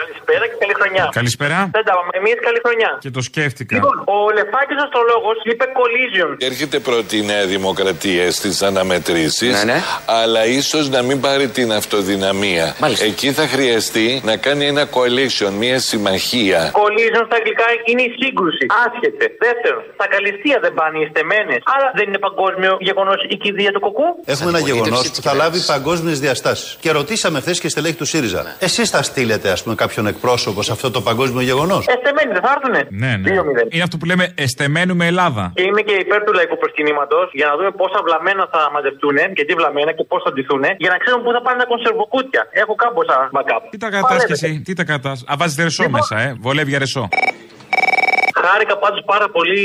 [SPEAKER 22] Καλησπέρα και καλή χρονιά.
[SPEAKER 20] Καλησπέρα.
[SPEAKER 22] Δεν τα πάμε εμείς, καλή χρονιά.
[SPEAKER 20] Και το σκέφτηκα.
[SPEAKER 22] Λοιπόν, ο Λεφάκης Αστρολόγος είπε collision.
[SPEAKER 17] Έρχεται πρώτη η Νέα Δημοκρατία στις αναμετρήσεις,
[SPEAKER 22] Ναι, ναι.
[SPEAKER 17] αλλά ίσως να μην πάρει την αυτοδυναμία. Εκεί θα χρειαστεί να κάνει ένα coalition, μια συμμαχία.
[SPEAKER 22] Collision στα αγγλικά είναι η σύγκρουση. Άσχετε. Δεύτερον, στα καλυστία δεν πάνε οι στεμένες. Άρα δεν είναι παγκόσμιο γεγονός η κηδεία του κοκκού;
[SPEAKER 8] Έχουμε ένα γεγονός που θα λάβει παγκόσμιες διαστάσεις. Και ρωτήσαμε χθες και στελέχη του ΣΥΡΙΖΑ. Εσείς θα στείλετε, ας πούμε, κάποιον εκπρόσωπο σε αυτό το παγκόσμιο γεγονός;
[SPEAKER 22] Εστεμένοι δεν θα έρθουνε;
[SPEAKER 20] Ναι, ναι. Είναι αυτό που λέμε εστεμένου με Ελλάδα.
[SPEAKER 22] Και είμαι και υπέρ του λαϊκού προσκυνήματος για να δούμε πόσα βλαμμένα θα μαζευτούν και τι βλαμμένα και πώς θα ντυθούν για να ξέρουμε πού θα πάνε τα κονσερβοκούτια. Έχω κάμποσα backup.
[SPEAKER 20] Τι τα κρατάς κι εσύ, τι τα κρατάς. Α, βάζεις ρεσό μέσα, ε. Βολεύει για ρεσό.
[SPEAKER 22] Χάρηκα πάντως πάρα πολύ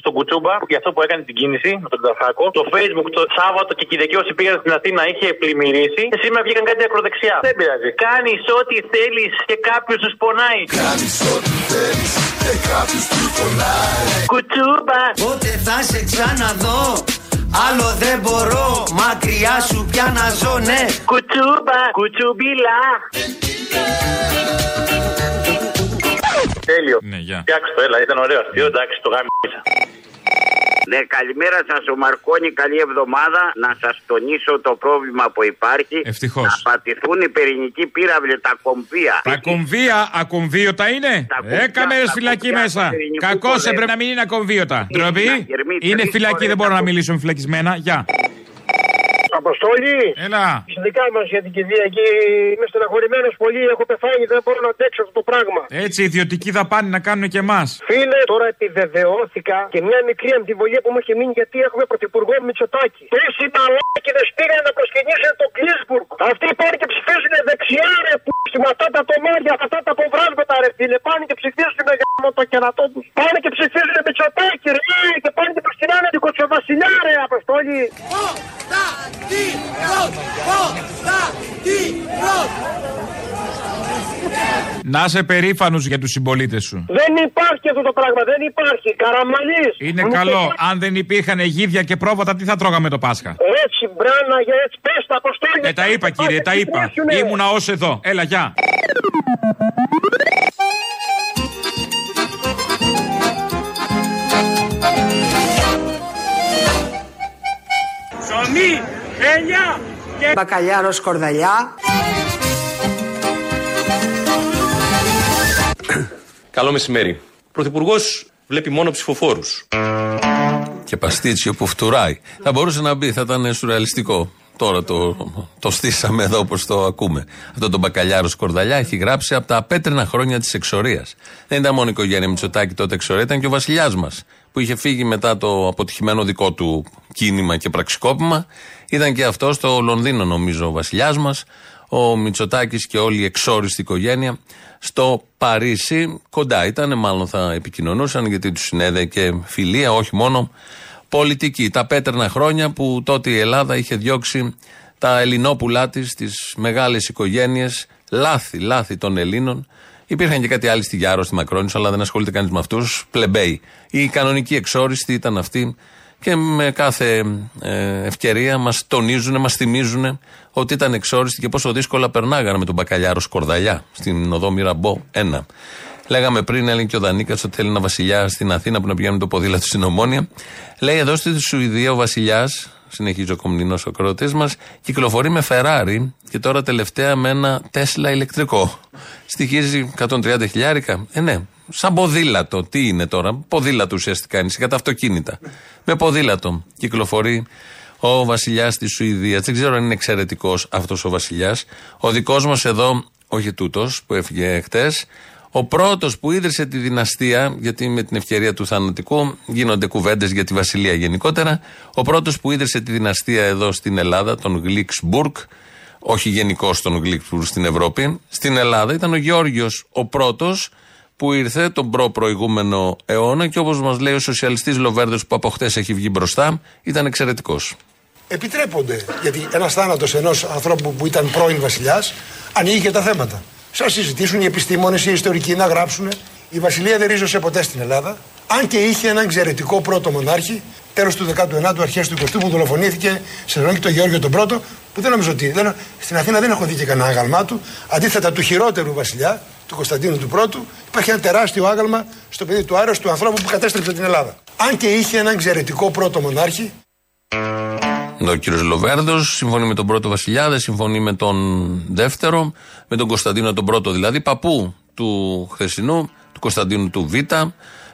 [SPEAKER 22] στον Κουτσούμπα για αυτό που έκανε την κίνηση με τον Ταρχάκο. Το Facebook το Σάββατο και Κυριακή όσοι πήγαν στην Αθήνα είχε πλημμυρίσει. Και σήμερα βγήκαν κάτι ακροδεξιά. Δεν πειράζει. Κάνεις ό,τι θέλεις και κάποιος σου πονάει. Κάνεις ό,τι θέλεις και κάποιος σου πονάει. Κουτσούμπα.
[SPEAKER 4] Πότε θα σε ξαναδώ Άλλο δεν μπορώ Μακριά σου πια να ζω ναι
[SPEAKER 22] Κουτσούμπα. Κουτσουμπίλα. Τέλειο.
[SPEAKER 20] Ναι, γεια.
[SPEAKER 22] Φτιάξτε το, έλα, ήταν ωραίος αστείο. Εντάξει, το γάμισα.
[SPEAKER 23] Ναι, καλημέρα σας, ο Μαρκόνη. Καλή εβδομάδα. Να σας τονίσω το πρόβλημα που υπάρχει.
[SPEAKER 20] Ευτυχώς.
[SPEAKER 23] Να πατηθούν οι πυρηνικοί πύραυλοι, τα κομβία.
[SPEAKER 20] Τα κομβία, ακομβίωτα είναι;
[SPEAKER 23] κομβιά,
[SPEAKER 20] Έκαμε
[SPEAKER 23] τα
[SPEAKER 20] φυλακή
[SPEAKER 23] κομβιά
[SPEAKER 20] μέσα.
[SPEAKER 23] του ελληνικού
[SPEAKER 20] Κακός
[SPEAKER 23] πολέμου.
[SPEAKER 20] έπρεπε να μην είναι ακομβίωτα. Ντροπή.
[SPEAKER 23] Γερμή,
[SPEAKER 20] Είναι
[SPEAKER 23] τρεις
[SPEAKER 20] φυλακή,
[SPEAKER 23] φορές
[SPEAKER 20] δεν μπορώ να
[SPEAKER 23] ακο-
[SPEAKER 20] μιλήσω με φυλακισμένα. Γεια.
[SPEAKER 19] Αποστόλη.
[SPEAKER 20] Έλα.
[SPEAKER 19] Συνδικά μας για την κηδεία εκεί είμαι στεναχωρημένος πολύ. Έχω πεθάνει, δεν μπορώ να αντέξω αυτό το πράγμα.
[SPEAKER 20] Έτσι, ιδιωτική δαπάνη να κάνουν και εμάς.
[SPEAKER 19] Φίλε, τώρα επιβεβαιώθηκα και μια μικρή αμφιβολία που μου είχε μείνει γιατί έχουμε πρωθυπουργό Μητσοτάκη. Τρεις μαλάκιδε πήγαν να προσκυνήσουν το Κλίσμπουργκ. Αυτοί πάνε και ψηφίζουν δεξιά, ρε που με αυτά τα τομάρια, αυτά τα αποβράσματα, ρε φίλε. Πάνε και ψηφίζουν γάμο το κερατό τους. Πάνε και ψηφίζουν Μητσοτάκη, ρε. Και πάνε και προσκυνάνε την κοτσοβασιλιά, ρε, Αποστόλη.
[SPEAKER 20] Να είσαι περήφανος για τους συμπολίτες σου.
[SPEAKER 19] Δεν υπάρχει αυτό το πράγμα, δεν υπάρχει. Καραμαλής.
[SPEAKER 20] Είναι
[SPEAKER 19] Μου
[SPEAKER 20] καλό.
[SPEAKER 19] το-
[SPEAKER 20] Αν δεν υπήρχαν γίδια και πρόβατα, τι θα τρώγαμε το Πάσχα;
[SPEAKER 19] Έτσι, μπράνα, για έτσι, πες τα αποστόλια.
[SPEAKER 20] Ε, τα είπα κύριε, τα είπα. Ήμουνα ως εδώ. Έλα, γεια.
[SPEAKER 19] Ψωμί, ελιά και...
[SPEAKER 24] Μπακαλιάρος σκορδαλιά.
[SPEAKER 12] Καλό μεσημέρι. Ο Πρωθυπουργός βλέπει μόνο ψηφοφόρους.
[SPEAKER 3] Και παστίτσιο που φτουράει. Θα μπορούσε να μπει, θα ήταν σουρεαλιστικό. Τώρα το, το στήσαμε εδώ όπως το ακούμε. Αυτό το μπακαλιάρο Σκορδαλιά έχει γράψει από τα πέτρινα χρόνια της εξορίας. Δεν ήταν μόνο η οικογένεια Μητσοτάκη τότε εξορία, ήταν και ο βασιλιάς μας που είχε φύγει μετά το αποτυχημένο δικό του κίνημα και πραξικόπημα. Ήταν και αυτό στο Λονδίνο, νομίζω, ο βασιλιάς μας. Ο Μητσοτάκης και όλη η εξόριστη οικογένεια στο Παρίσι. Κοντά ήταν, μάλλον θα επικοινωνούσαν γιατί τους συνέδε και φιλία, όχι μόνο πολιτική. Τα πέτρινα χρόνια που τότε η Ελλάδα είχε διώξει τα ελληνόπουλά της, τις μεγάλες οικογένειες, λάθη, λάθη των Ελλήνων. Υπήρχαν και κάτι άλλοι στη Γιάρο, στη Μακρόνισο, αλλά δεν ασχολείται κανείς με αυτούς. Πλεμπέοι. Η κανονική εξόριστη ήταν αυτή και με κάθε ε, ευκαιρία μας τονίζουν, μας θυμίζουν ότι ήταν εξόριστοι και πόσο δύσκολα περνάγανε με τον μπακαλιάρος Σκορδαλιά στην οδό Μυραμπό 1. Λέγαμε πριν, έλεγε και ο Δανίκας ότι θέλει ένα βασιλιά στην Αθήνα που να πηγαίνει το ποδήλατο στην Ομόνια. Λέει εδώ στη Σουηδία ο βασιλιάς, συνεχίζει ο κομμουνινός ακροατή μας, κυκλοφορεί με Ferrari και τώρα τελευταία με ένα Τέσλα ηλεκτρικό. Στοιχίζει 130 χιλιάρικα. Ε, ναι, σαν ποδήλατο. Τι είναι τώρα, ποδήλατο ουσιαστικά είναι, κατά αυτοκίνητα. Με ποδήλατο κυκλοφορεί ο βασιλιάς τη Σουηδία. Δεν ξέρω αν είναι εξαιρετικός αυτός ο βασιλιάς. Ο δικός μας εδώ, όχι τούτος που έφυγε χτες, ο πρώτος που ίδρυσε τη δυναστεία, γιατί με την ευκαιρία του θανατικού γίνονται κουβέντες για τη βασιλεία γενικότερα. Ο πρώτος που ίδρυσε τη δυναστεία εδώ στην Ελλάδα, τον Γλίξμπουργκ, όχι γενικώ τον Γλίξμπουργκ στην Ευρώπη, στην Ελλάδα ήταν ο Γεώργιος ο πρώτος που ήρθε τον προ-προηγούμενο αιώνα και όπως μας λέει ο σοσιαλιστής Λοβέρδος που από χτες έχει βγει μπροστά, ήταν εξαιρετικός.
[SPEAKER 25] Επιτρέπονται, γιατί ένας θάνατος ενός ανθρώπου που ήταν πρώην βασιλιάς ανοίγει και τα θέματα. Σας συζητήσουν οι επιστήμονες, οι ιστορικοί να γράψουν. Η Βασιλεία δεν ρίζωσε ποτέ στην Ελλάδα. Αν και είχε έναν εξαιρετικό πρώτο μονάρχη, τέλος του 19ου, αρχές του 20ου, που δολοφονήθηκε σε Θεσσαλονίκη τον Γεώργιο τον Πρώτο, που δεν νομίζω ότι. Δεν, στην Αθήνα δεν έχω δει και κανένα άγαλμά του. Αντίθετα του χειρότερου βασιλιά, του Κωνσταντίνου του Πρώτου, υπάρχει ένα τεράστιο άγαλμα στο παιδί του Άρεο του ανθρώπου που κατέστρεψε την Ελλάδα. Αν και είχε έναν εξαιρετικό πρώτο μονάρχη.
[SPEAKER 3] Ο κύριος Λοβέρδος συμφωνεί με τον πρώτο Βασιλιά, δεν συμφωνεί με τον δεύτερο, με τον Κωνσταντίνο τον πρώτο δηλαδή, παππού του χθεσινού, του Κωνσταντίνου του Β,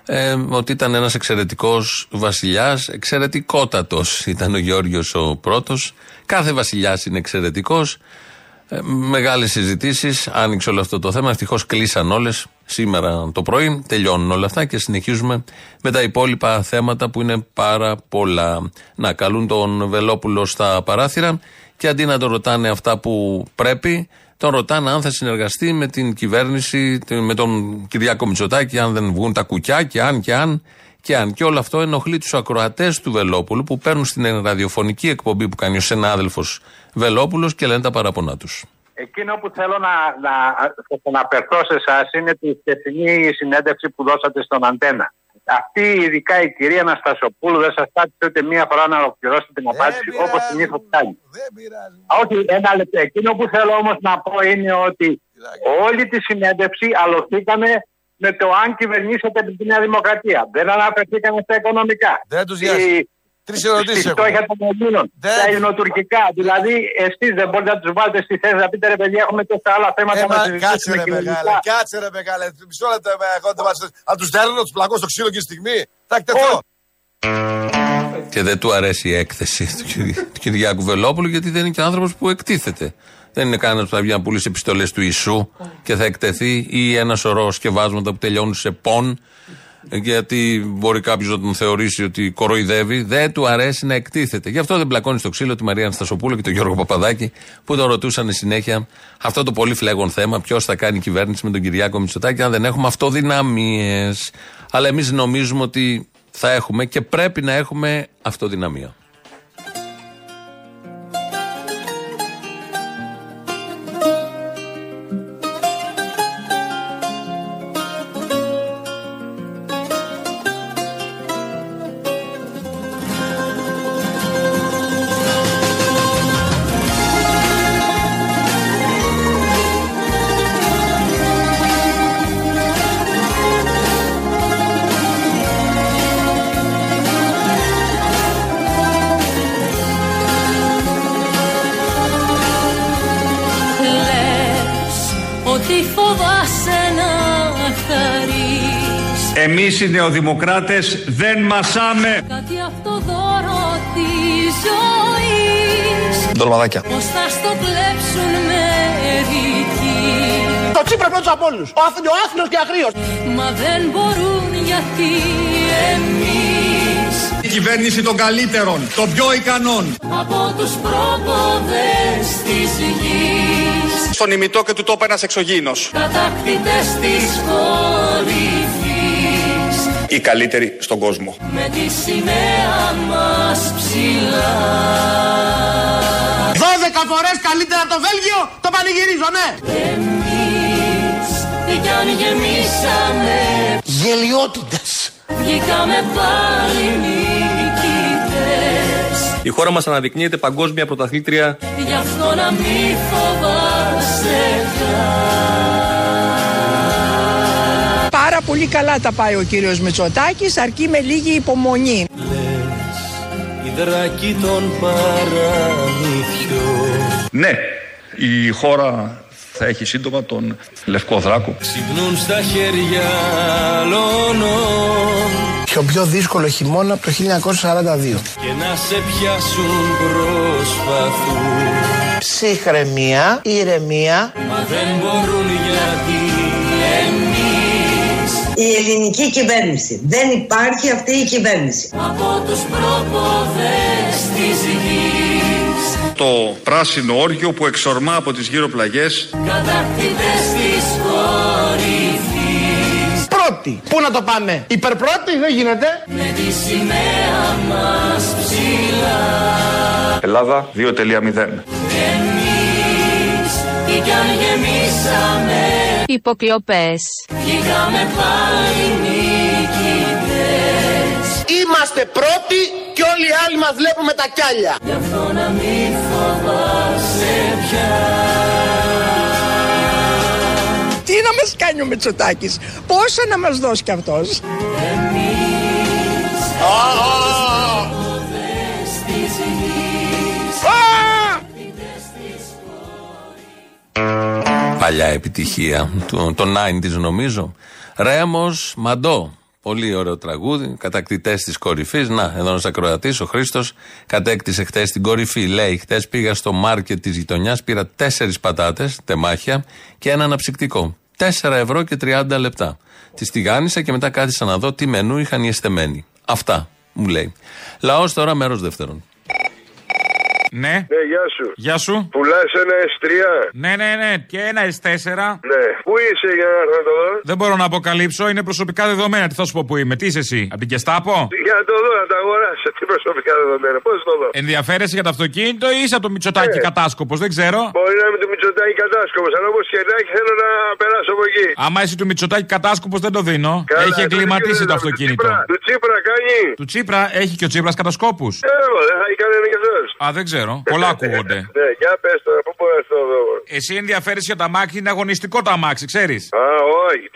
[SPEAKER 3] ε, ότι ήταν ένας εξαιρετικός βασιλιάς, εξαιρετικότατος ήταν ο Γιώργο ο πρώτος. Κάθε βασιλιάς είναι εξαιρετικός. Ε, Μεγάλες συζητήσεις, άνοιξε όλο αυτό το θέμα. Ευτυχώς κλείσαν όλες σήμερα το πρωί. Τελειώνουν όλα αυτά και συνεχίζουμε με τα υπόλοιπα θέματα που είναι πάρα πολλά. Να καλούν τον Βελόπουλο στα παράθυρα και αντί να τον ρωτάνε αυτά που πρέπει, τον ρωτάνε αν θα συνεργαστεί με την κυβέρνηση, με τον Κυριάκο Μητσοτάκη, αν δεν βγουν τα κουκιά και αν και αν και αν. Και όλο αυτό ενοχλεί τους ακροατές του Βελόπουλου που παίρνουν στην ραδιοφωνική εκπομπή που κάνει ο συνάδελφος Βελόπουλος και λένε τα παράπονά τους.
[SPEAKER 21] Εκείνο που θέλω να, να, να αναφερθώ σε εσάς είναι τη χθεσινή συνέντευξη που δώσατε στον Αντένα. Αυτή ειδικά η κυρία Αναστασοπούλου δεν σας πάτησε ούτε μία φορά να ολοκληρώσετε την απάντηση όπως συνήθω κάνει. Όχι, ένα λεπτό. Εκείνο που θέλω όμως να πω είναι ότι όλη τη συνέντευξη αλωθήκαμε με το αν κυβερνήσετε την Νέα Δημοκρατία. Δεν αναφερθήκαμε στα οικονομικά.
[SPEAKER 26] Δεν του διάσει. Τρει ερωτήσει.
[SPEAKER 21] Στη φτώχεια των Ελλήνων. Τα ελληνοτουρκικά. Δηλαδή, εσεί δεν μπορείτε να του βάλετε στη θέση να πείτε ρε παιδιά, έχουμε τόσα άλλα θέματα
[SPEAKER 26] ε,
[SPEAKER 21] να
[SPEAKER 26] Κάτσε ρε μεγάλε, κάτσε ρε μεγάλε. Μισό λεπτό, εγώ δεν Αν του δέρνω, του πλακώ στο ξύλο και τη στιγμή. Θα εκτεθώ.
[SPEAKER 3] Και δεν του αρέσει η έκθεση του Κυριάκου Βελόπουλου γιατί δεν είναι και άνθρωπο που εκτίθεται. Δεν είναι κανένας που θα βγει να πουλήσει επιστολές του Ιησού και θα εκτεθεί ή ένα σωρό σκευάσματα που τελειώνουν σε πον γιατί μπορεί κάποιος να τον θεωρήσει ότι κοροϊδεύει. Δεν του αρέσει να εκτίθεται. Γι' αυτό δεν πλακώνει στο ξύλο τη Μαρία Αναστασοπούλου και τον Γιώργο Παπαδάκη που τον ρωτούσαν συνέχεια αυτό το πολύ φλέγον θέμα. Ποιος θα κάνει κυβέρνηση με τον Κυριάκο Μητσοτάκη αν δεν έχουμε αυτοδυναμίες. Αλλά εμείς νομίζουμε ότι θα έχουμε και πρέπει να έχουμε αυτοδυναμία.
[SPEAKER 9] Εμείς οι νεοδημοκράτες δεν μασάμε.
[SPEAKER 1] Κάτι αυτό δώρο της ζωής.
[SPEAKER 26] Ντολμαδάκια.
[SPEAKER 1] Πώς θα στο κλέψουν μερικοί.
[SPEAKER 5] Το τσίπρα πρώτος από όλους. Ο Άθλιο και αγρίος.
[SPEAKER 1] Μα δεν μπορούν γιατί εμείς.
[SPEAKER 9] Η κυβέρνηση των καλύτερων, των πιο ικανών.
[SPEAKER 1] Από τους πρόποδες της γης.
[SPEAKER 9] Στον ημιτό και του τόπου ένας εξωγήινος.
[SPEAKER 1] Κατακτητές της κορυφή.
[SPEAKER 9] Οι καλύτεροι στον κόσμο.
[SPEAKER 1] Με τη σημαία μας ψηλά.
[SPEAKER 5] Δώδεκα φορές καλύτερα το Βέλγιο, το πανηγυρίζω, ναι!
[SPEAKER 1] Εμείς κι αν γεμίσαμε
[SPEAKER 5] Γελιότητες
[SPEAKER 1] Βγήκαμε πάλι νικητές
[SPEAKER 12] Η χώρα μας αναδεικνύεται παγκόσμια πρωταθλήτρια
[SPEAKER 1] Γι' αυτό να μη φοβάσαι
[SPEAKER 24] Πάρα πολύ καλά τα πάει ο κύριος Μητσοτάκης, αρκεί με λίγη υπομονή.
[SPEAKER 4] η
[SPEAKER 1] δράκι των παραμυθιών
[SPEAKER 9] Ναι, η χώρα θα έχει σύντομα τον Λευκό Δράκο.
[SPEAKER 1] Ξυπνούν στα χέρια λόνων
[SPEAKER 27] Και ο πιο δύσκολο χειμώνα από το 1942.
[SPEAKER 1] Και να σε πιάσουν προσπαθούν
[SPEAKER 27] Ψυχραιμία, ηρεμία.
[SPEAKER 1] Μα δεν μπορούν γιατί εμείς
[SPEAKER 28] Η ελληνική κυβέρνηση. Δεν υπάρχει αυτή η κυβέρνηση.
[SPEAKER 1] Από τους προποδές της γης
[SPEAKER 9] Το πράσινο όργιο που εξορμά από τις γύρω πλαγιές
[SPEAKER 1] Κατακτητές της κορυφής
[SPEAKER 27] Πρώτη. Πού να το πάμε; Υπερπρώτη δεν γίνεται.
[SPEAKER 1] Με τη σημαία μας ψηλά
[SPEAKER 9] Ελλάδα 2.0
[SPEAKER 1] Εμείς τι κι αν γεμίσαμε
[SPEAKER 29] Υποκλοπές.
[SPEAKER 1] Βγήκαμε πάλι νικητές
[SPEAKER 27] Είμαστε πρώτοι και όλοι οι άλλοι μας βλέπουμε τα κιάλια.
[SPEAKER 1] Γι' αυτό να μην φοβάσαι πια
[SPEAKER 24] Τι να μας κάνει ο Μητσοτάκης, πόσα να μας δώσει κι αυτός;
[SPEAKER 1] Εμείς προποδές της γης
[SPEAKER 3] Παλιά επιτυχία του, το 90s νομίζω. Ρέμος Μαντό. Πολύ ωραίο τραγούδι. Κατακτητές της κορυφής. Να, εδώ ένα ακροατή, ο Χρήστος, κατέκτησε χτες την κορυφή. Λέει: Χτες πήγα στο μάρκετ της γειτονιάς, πήρα τέσσερις πατάτες, τεμάχια και ένα αναψυκτικό. 4 ευρώ και 30 λεπτά. Τη τηγάνισα και μετά κάθισα να δω τι μενού είχαν οι εστεμένοι. Αυτά μου λέει. Λαός τώρα, μέρος δεύτερον.
[SPEAKER 20] Ναι.
[SPEAKER 30] Ναι, γεια σου.
[SPEAKER 20] Γεια σου.
[SPEAKER 30] Πουλάς ένα S3.
[SPEAKER 20] Ναι, ναι, ναι. Και ένα S4.
[SPEAKER 30] Ναι. Πού είσαι για να έρθω να το δω;
[SPEAKER 20] Δεν μπορώ να αποκαλύψω, είναι προσωπικά δεδομένα. Τι θα σου πω που είμαι, τι είσαι εσύ, από την Κεστάπο;
[SPEAKER 30] Για να το δω, να τα αγοράσω. Τι προσωπικά δεδομένα. Πώς το δω;
[SPEAKER 20] Ενδιαφέρεσαι για το αυτοκίνητο ή είσαι από το Μητσοτάκι
[SPEAKER 30] Ναι.
[SPEAKER 20] κατάσκοπος, δεν ξέρω.
[SPEAKER 30] Μπορεί να είμαι του Μητσοτάκη κατάσκοπος, αλλά όπως και να έχει θέλω να περάσω από εκεί.
[SPEAKER 20] Άμα είσαι του Μητσοτάκι κατάσκοπος, δεν το δίνω.
[SPEAKER 30] Καλά,
[SPEAKER 20] έχει
[SPEAKER 30] τότε
[SPEAKER 20] εγκληματίσει
[SPEAKER 30] τι
[SPEAKER 20] το
[SPEAKER 30] δεν
[SPEAKER 20] αυτοκίνητο.
[SPEAKER 30] Τσίπρα, Του Τσίπρα κάνει.
[SPEAKER 20] Του Τσίπρα έχει και ο Τσίπρας κατασκόπους.
[SPEAKER 30] Ε, εγώ, δεν θα έχει κανένα κι αυτός.
[SPEAKER 20] Α, δεν ξέρω. Πολλά ακούγονται.
[SPEAKER 30] Ναι, για πες τώρα, πού μπορώ να έρθω εδώ.
[SPEAKER 20] Εσύ ενδιαφέρεσαι για τα μάξι, είναι αγωνιστικό τα μάξι, ξέρεις.
[SPEAKER 30] Α, όχι, τι αγωνιστικό.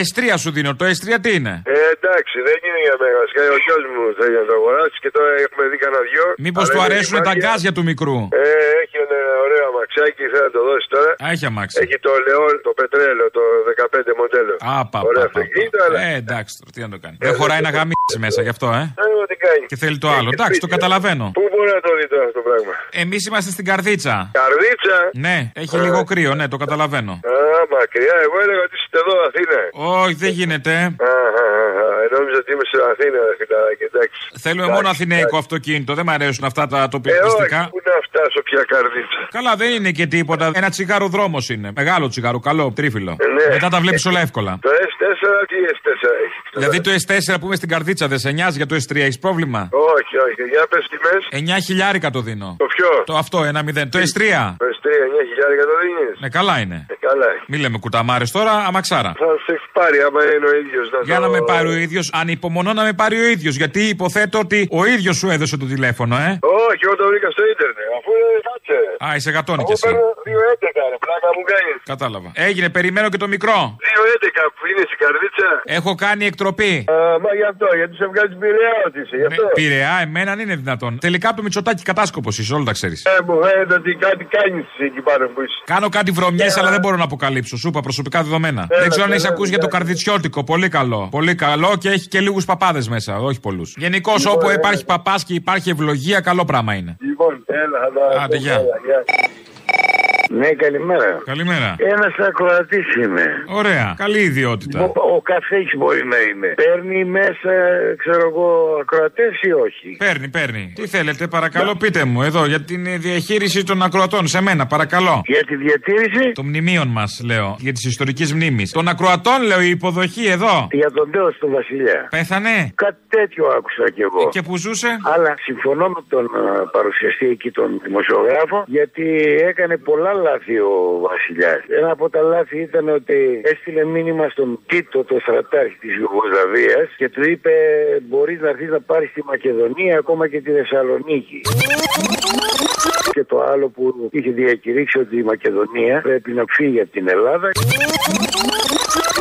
[SPEAKER 20] S3 σου δίνω, το S3 τι είναι.
[SPEAKER 30] Ε, εντάξει, δεν είναι για μένα. Βασικά ο γιο μου θέλει να το αγοράσει και τώρα έχουμε δει κανένα δυο.
[SPEAKER 20] Μήπω
[SPEAKER 30] Αλλά
[SPEAKER 20] του
[SPEAKER 30] είναι
[SPEAKER 20] αρέσουν τα
[SPEAKER 30] μάτια.
[SPEAKER 20] γκάζια του μικρού.
[SPEAKER 30] Ε, έχει ένα ωραίο αμαξάκι, θέλω να το δώσει τώρα.
[SPEAKER 20] Α, έχει αμάξι.
[SPEAKER 30] Έχει το Λεόν, το πετρέλαιο, το 15 μοντέλο.
[SPEAKER 20] Α, πα,
[SPEAKER 30] Ωραίο
[SPEAKER 20] πα, πα,
[SPEAKER 30] αυτοκίνητο, αλλά.
[SPEAKER 20] Ε, εντάξει, τώρα, τι να το κάνει. Δεν χωράει να γαμίσει μέσα γι' αυτό, ε.
[SPEAKER 30] Ε, τι κάνει.
[SPEAKER 20] Και θέλει το άλλο. Εντάξει, το καταλαβαίνω.
[SPEAKER 30] Πού μπορεί να το δει τώρα αυτό το πράγμα.
[SPEAKER 20] Εμεί είμαστε στην καρδίτσα.
[SPEAKER 30] Καρδίτσα.
[SPEAKER 20] Ναι, έχει λίγο κρύο, ναι, το καταλαβαίνω.
[SPEAKER 30] Α, μακριά, εγώ έλεγα ότι είστε εδώ, Αθήνα.
[SPEAKER 20] Όχι, δεν γίνεται.
[SPEAKER 30] Α, α, α, α, ε, νόμιζα ότι είμαι στην Αθήνα, ρε φιλαράκι, εντάξει.
[SPEAKER 20] Θέλουμε μόνο αθηναϊκό αυτοκίνητο, δεν μου αρέσουν αυτά τα
[SPEAKER 30] Ε, όχι,
[SPEAKER 20] τοπιστικά.
[SPEAKER 30] πού να φτάσω πια καρδίτσα.
[SPEAKER 20] Καλά, δεν είναι και τίποτα. Ένα τσιγάρο δρόμος είναι. Μεγάλο τσιγάρο, καλό, τρίφυλλο.
[SPEAKER 30] Ε, ναι.
[SPEAKER 20] Μετά τα βλέπεις όλα εύκολα.
[SPEAKER 30] Το S4, τι S4 έχεις.
[SPEAKER 20] Δηλαδή το S4 που είμαι στην καρδίτσα δεν σε νοιάζει για το S3, έχεις πρόβλημα;
[SPEAKER 30] Όχι, όχι, για πες τιμές.
[SPEAKER 20] 9 χιλιάρικα το δίνω.
[SPEAKER 30] Το ποιο;
[SPEAKER 20] Το αυτό, ένα μηδέν. Το S3.
[SPEAKER 30] Το S3, 9 χιλιάρικα το δίνεις.
[SPEAKER 20] Ναι, καλά είναι.
[SPEAKER 30] Ε, καλά.
[SPEAKER 20] Μην λέμε κουταμάρες τώρα, αμαξάρα.
[SPEAKER 30] Θα σε έχει πάρει άμα είναι ο ίδιος να
[SPEAKER 20] Για
[SPEAKER 30] το...
[SPEAKER 20] να με πάρει ο ίδιος, ανυπομονώ να με πάρει ο ίδιος. Γιατί υποθέτω ότι ο ίδιος σου έδωσε το τηλέφωνο, ε.
[SPEAKER 30] Όχι, εγώ το βρήκα στο ίντερνετ. Αφού είναι κάτσε.
[SPEAKER 20] Α, είσαι γατόνι κι
[SPEAKER 30] Εγώ
[SPEAKER 20] εσύ.
[SPEAKER 30] παίρνω 2.11 ρε, πλάκα μου κάνεις.
[SPEAKER 20] Κατάλαβα. Έγινε, περιμένω και το μικρό.
[SPEAKER 30] 2.11 που είναι στην καρδίτσα.
[SPEAKER 20] Έχω κάνει εκτροπή.
[SPEAKER 30] Α, μα γι' αυτό, γιατί σε βγάζει πειραιά ότι είσαι, γι' αυτό.
[SPEAKER 20] Πειραιά, εμένα αν είναι δυνατόν. Τελικά από το Μητσοτάκι κατάσκοπος είσαι, όλα τα ξέρεις.
[SPEAKER 30] Ε, μου φαίνεται ότι κάτι κάνεις εκεί πάνω που είσαι.
[SPEAKER 20] Κάνω κάτι βρωμιές, αλλά δεν μπορώ να αποκαλύψω. Σου είπα προσωπικά δεδομένα.
[SPEAKER 30] Έλα,
[SPEAKER 20] δεν ξέρω αν
[SPEAKER 30] έλα,
[SPEAKER 20] έχει ακούσει για το καρδιτσιώτικο. Πολύ καλό. Πολύ καλό και έχει και λίγους παπάδες μέσα. Όχι πολλούς. Γενικώς
[SPEAKER 30] Λοιπόν,
[SPEAKER 20] όπου
[SPEAKER 30] έλα.
[SPEAKER 20] υπάρχει παπάς και υπάρχει ευλογία, καλό πράγμα είναι.
[SPEAKER 30] Λοιπόν, έλα, θα τα
[SPEAKER 20] Άντε, γεια.
[SPEAKER 30] Έλα, γεια. Ναι, καλημέρα.
[SPEAKER 20] Καλημέρα.
[SPEAKER 30] Ένας ακροατής είμαι.
[SPEAKER 20] Ωραία. Καλή ιδιότητα.
[SPEAKER 30] Ο, ο καθένα μπορεί να είναι. Παίρνει μέσα, ξέρω εγώ, ακροατές ή όχι;
[SPEAKER 20] Παίρνει, παίρνει. Τι θέλετε, παρακαλώ, πείτε μου εδώ για την ε, διαχείριση των ακροατών. Σε μένα, παρακαλώ.
[SPEAKER 30] Για τη διατήρηση;
[SPEAKER 20] Των μνημείων μας, λέω. Για τη ιστορική μνήμης. Των ακροατών, λέω, η υποδοχή εδώ.
[SPEAKER 30] Για τον τέο του Βασιλιά.
[SPEAKER 20] Πέθανε;
[SPEAKER 30] Κάτι τέτοιο άκουσα κι εγώ.
[SPEAKER 20] Και που ζούσε;
[SPEAKER 30] Αλλά συμφωνώ με τον α, παρουσιαστή εκεί, τον δημοσιογράφο, γιατί έκανε πολλά λάθη ο Βασιλιάς. Ένα από τα λάθη ήταν ότι έστειλε μήνυμα στον Τίτο, το στρατάρχη της Ιουγκοσλαβία, και του είπε: Μπορείς να έρθεις να πάρεις τη Μακεδονία, ακόμα και τη Θεσσαλονίκη.
[SPEAKER 31] Και το άλλο που είχε διακηρύξει ότι η Μακεδονία πρέπει να φύγει από την Ελλάδα.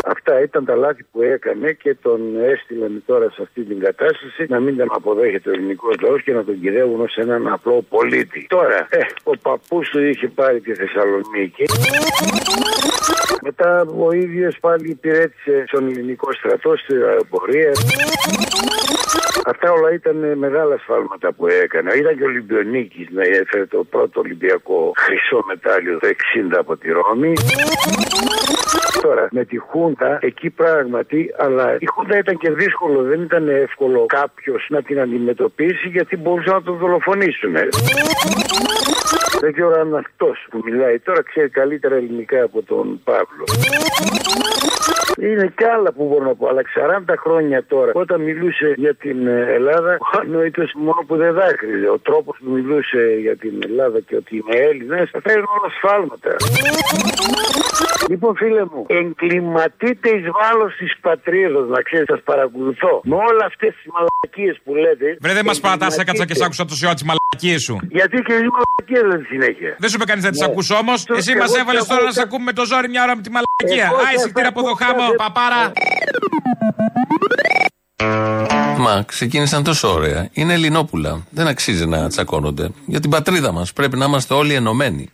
[SPEAKER 31] Αυτά ήταν τα λάθη που έκανε και τον έστειλαν τώρα σε αυτή την κατάσταση να μην τον αποδέχεται ο ελληνικός λαός και να τον κυδεύουν ως έναν απλό πολίτη. Τώρα, ε, ο παππούς του είχε πάρει τη Θεσσαλονίκη. Μετά ο ίδιος πάλι υπηρέτησε στον ελληνικό στρατό στην αεροπορία. Αυτά όλα ήταν μεγάλα σφάλματα που έκανε. Ήταν και ο Ολυμπιονίκης να έφερε το πρώτο Ολυμπιακό χρυσό μετάλλιο το 60 από τη Ρώμη. Τώρα με τη Χούντα εκεί πράγματι, αλλά η Χούντα ήταν και δύσκολο. Δεν ήταν εύκολο κάποιος να την αντιμετωπίσει γιατί μπορούσαν να τον δολοφονήσουν. Δεν ξέρω αν αυτός που μιλάει τώρα ξέρει καλύτερα ελληνικά από τον Παύλο. Είναι και άλλα που μπορώ να πω, αλλά 40 χρόνια τώρα, όταν μιλούσε για την Ελλάδα, ο ανόητο μόνο που δεν δάκρυζε. Ο τρόπος που μιλούσε για την Ελλάδα και ότι είναι Έλληνε, αυτά είναι όλα σφάλματα. Λοιπόν, φίλε μου, εγκληματείτε εις βάρος της πατρίδας, να ξέρει, σας παρακολουθώ. Με όλα αυτές τις μαλακίες που λέτε.
[SPEAKER 20] Βρε, δεν μας παρατά, έκατσα και σ' άκουσα τόση ώρα τις μαλακίες σου.
[SPEAKER 31] Γιατί και οι μαλακίες δεν συνέχεια.
[SPEAKER 20] Δεν σου είπε κανείς να τις ακούς όμως. Εσύ μας έβαλες τώρα να σε ακούμε με το ζόρι μια ώρα με τη μαλακία. Α, εισιτήρα από εδώ χάμω, παπάρα.
[SPEAKER 3] Μα ξεκίνησαν τόσο ωραία. Είναι Ελληνόπουλα. Δεν αξίζει να τσακώνονται. Για την πατρίδα μας πρέπει να είμαστε όλοι ενωμένοι.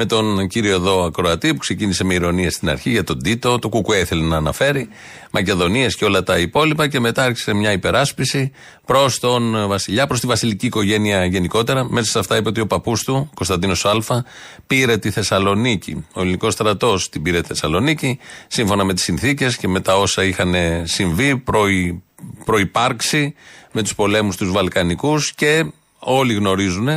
[SPEAKER 3] Με τον κύριο εδώ Ακροατή που ξεκίνησε με ηρωνία στην αρχή για τον Τίτο, το Κουκουέ ήθελε να αναφέρει, Μακεδονίες και όλα τα υπόλοιπα και μετά άρχισε μια υπεράσπιση προς τον Βασιλιά, προς τη βασιλική οικογένεια γενικότερα. Μέσα σε αυτά είπε ότι ο παππούς του, Κωνσταντίνος Α, πήρε τη Θεσσαλονίκη. Ο ελληνικός στρατός την πήρε τη Θεσσαλονίκη, σύμφωνα με τις συνθήκες και με τα όσα είχαν συμβεί, προη, προϋπάρξει με τους πολέμους τους Βαλκανικούς και όλοι γνωρίζουν,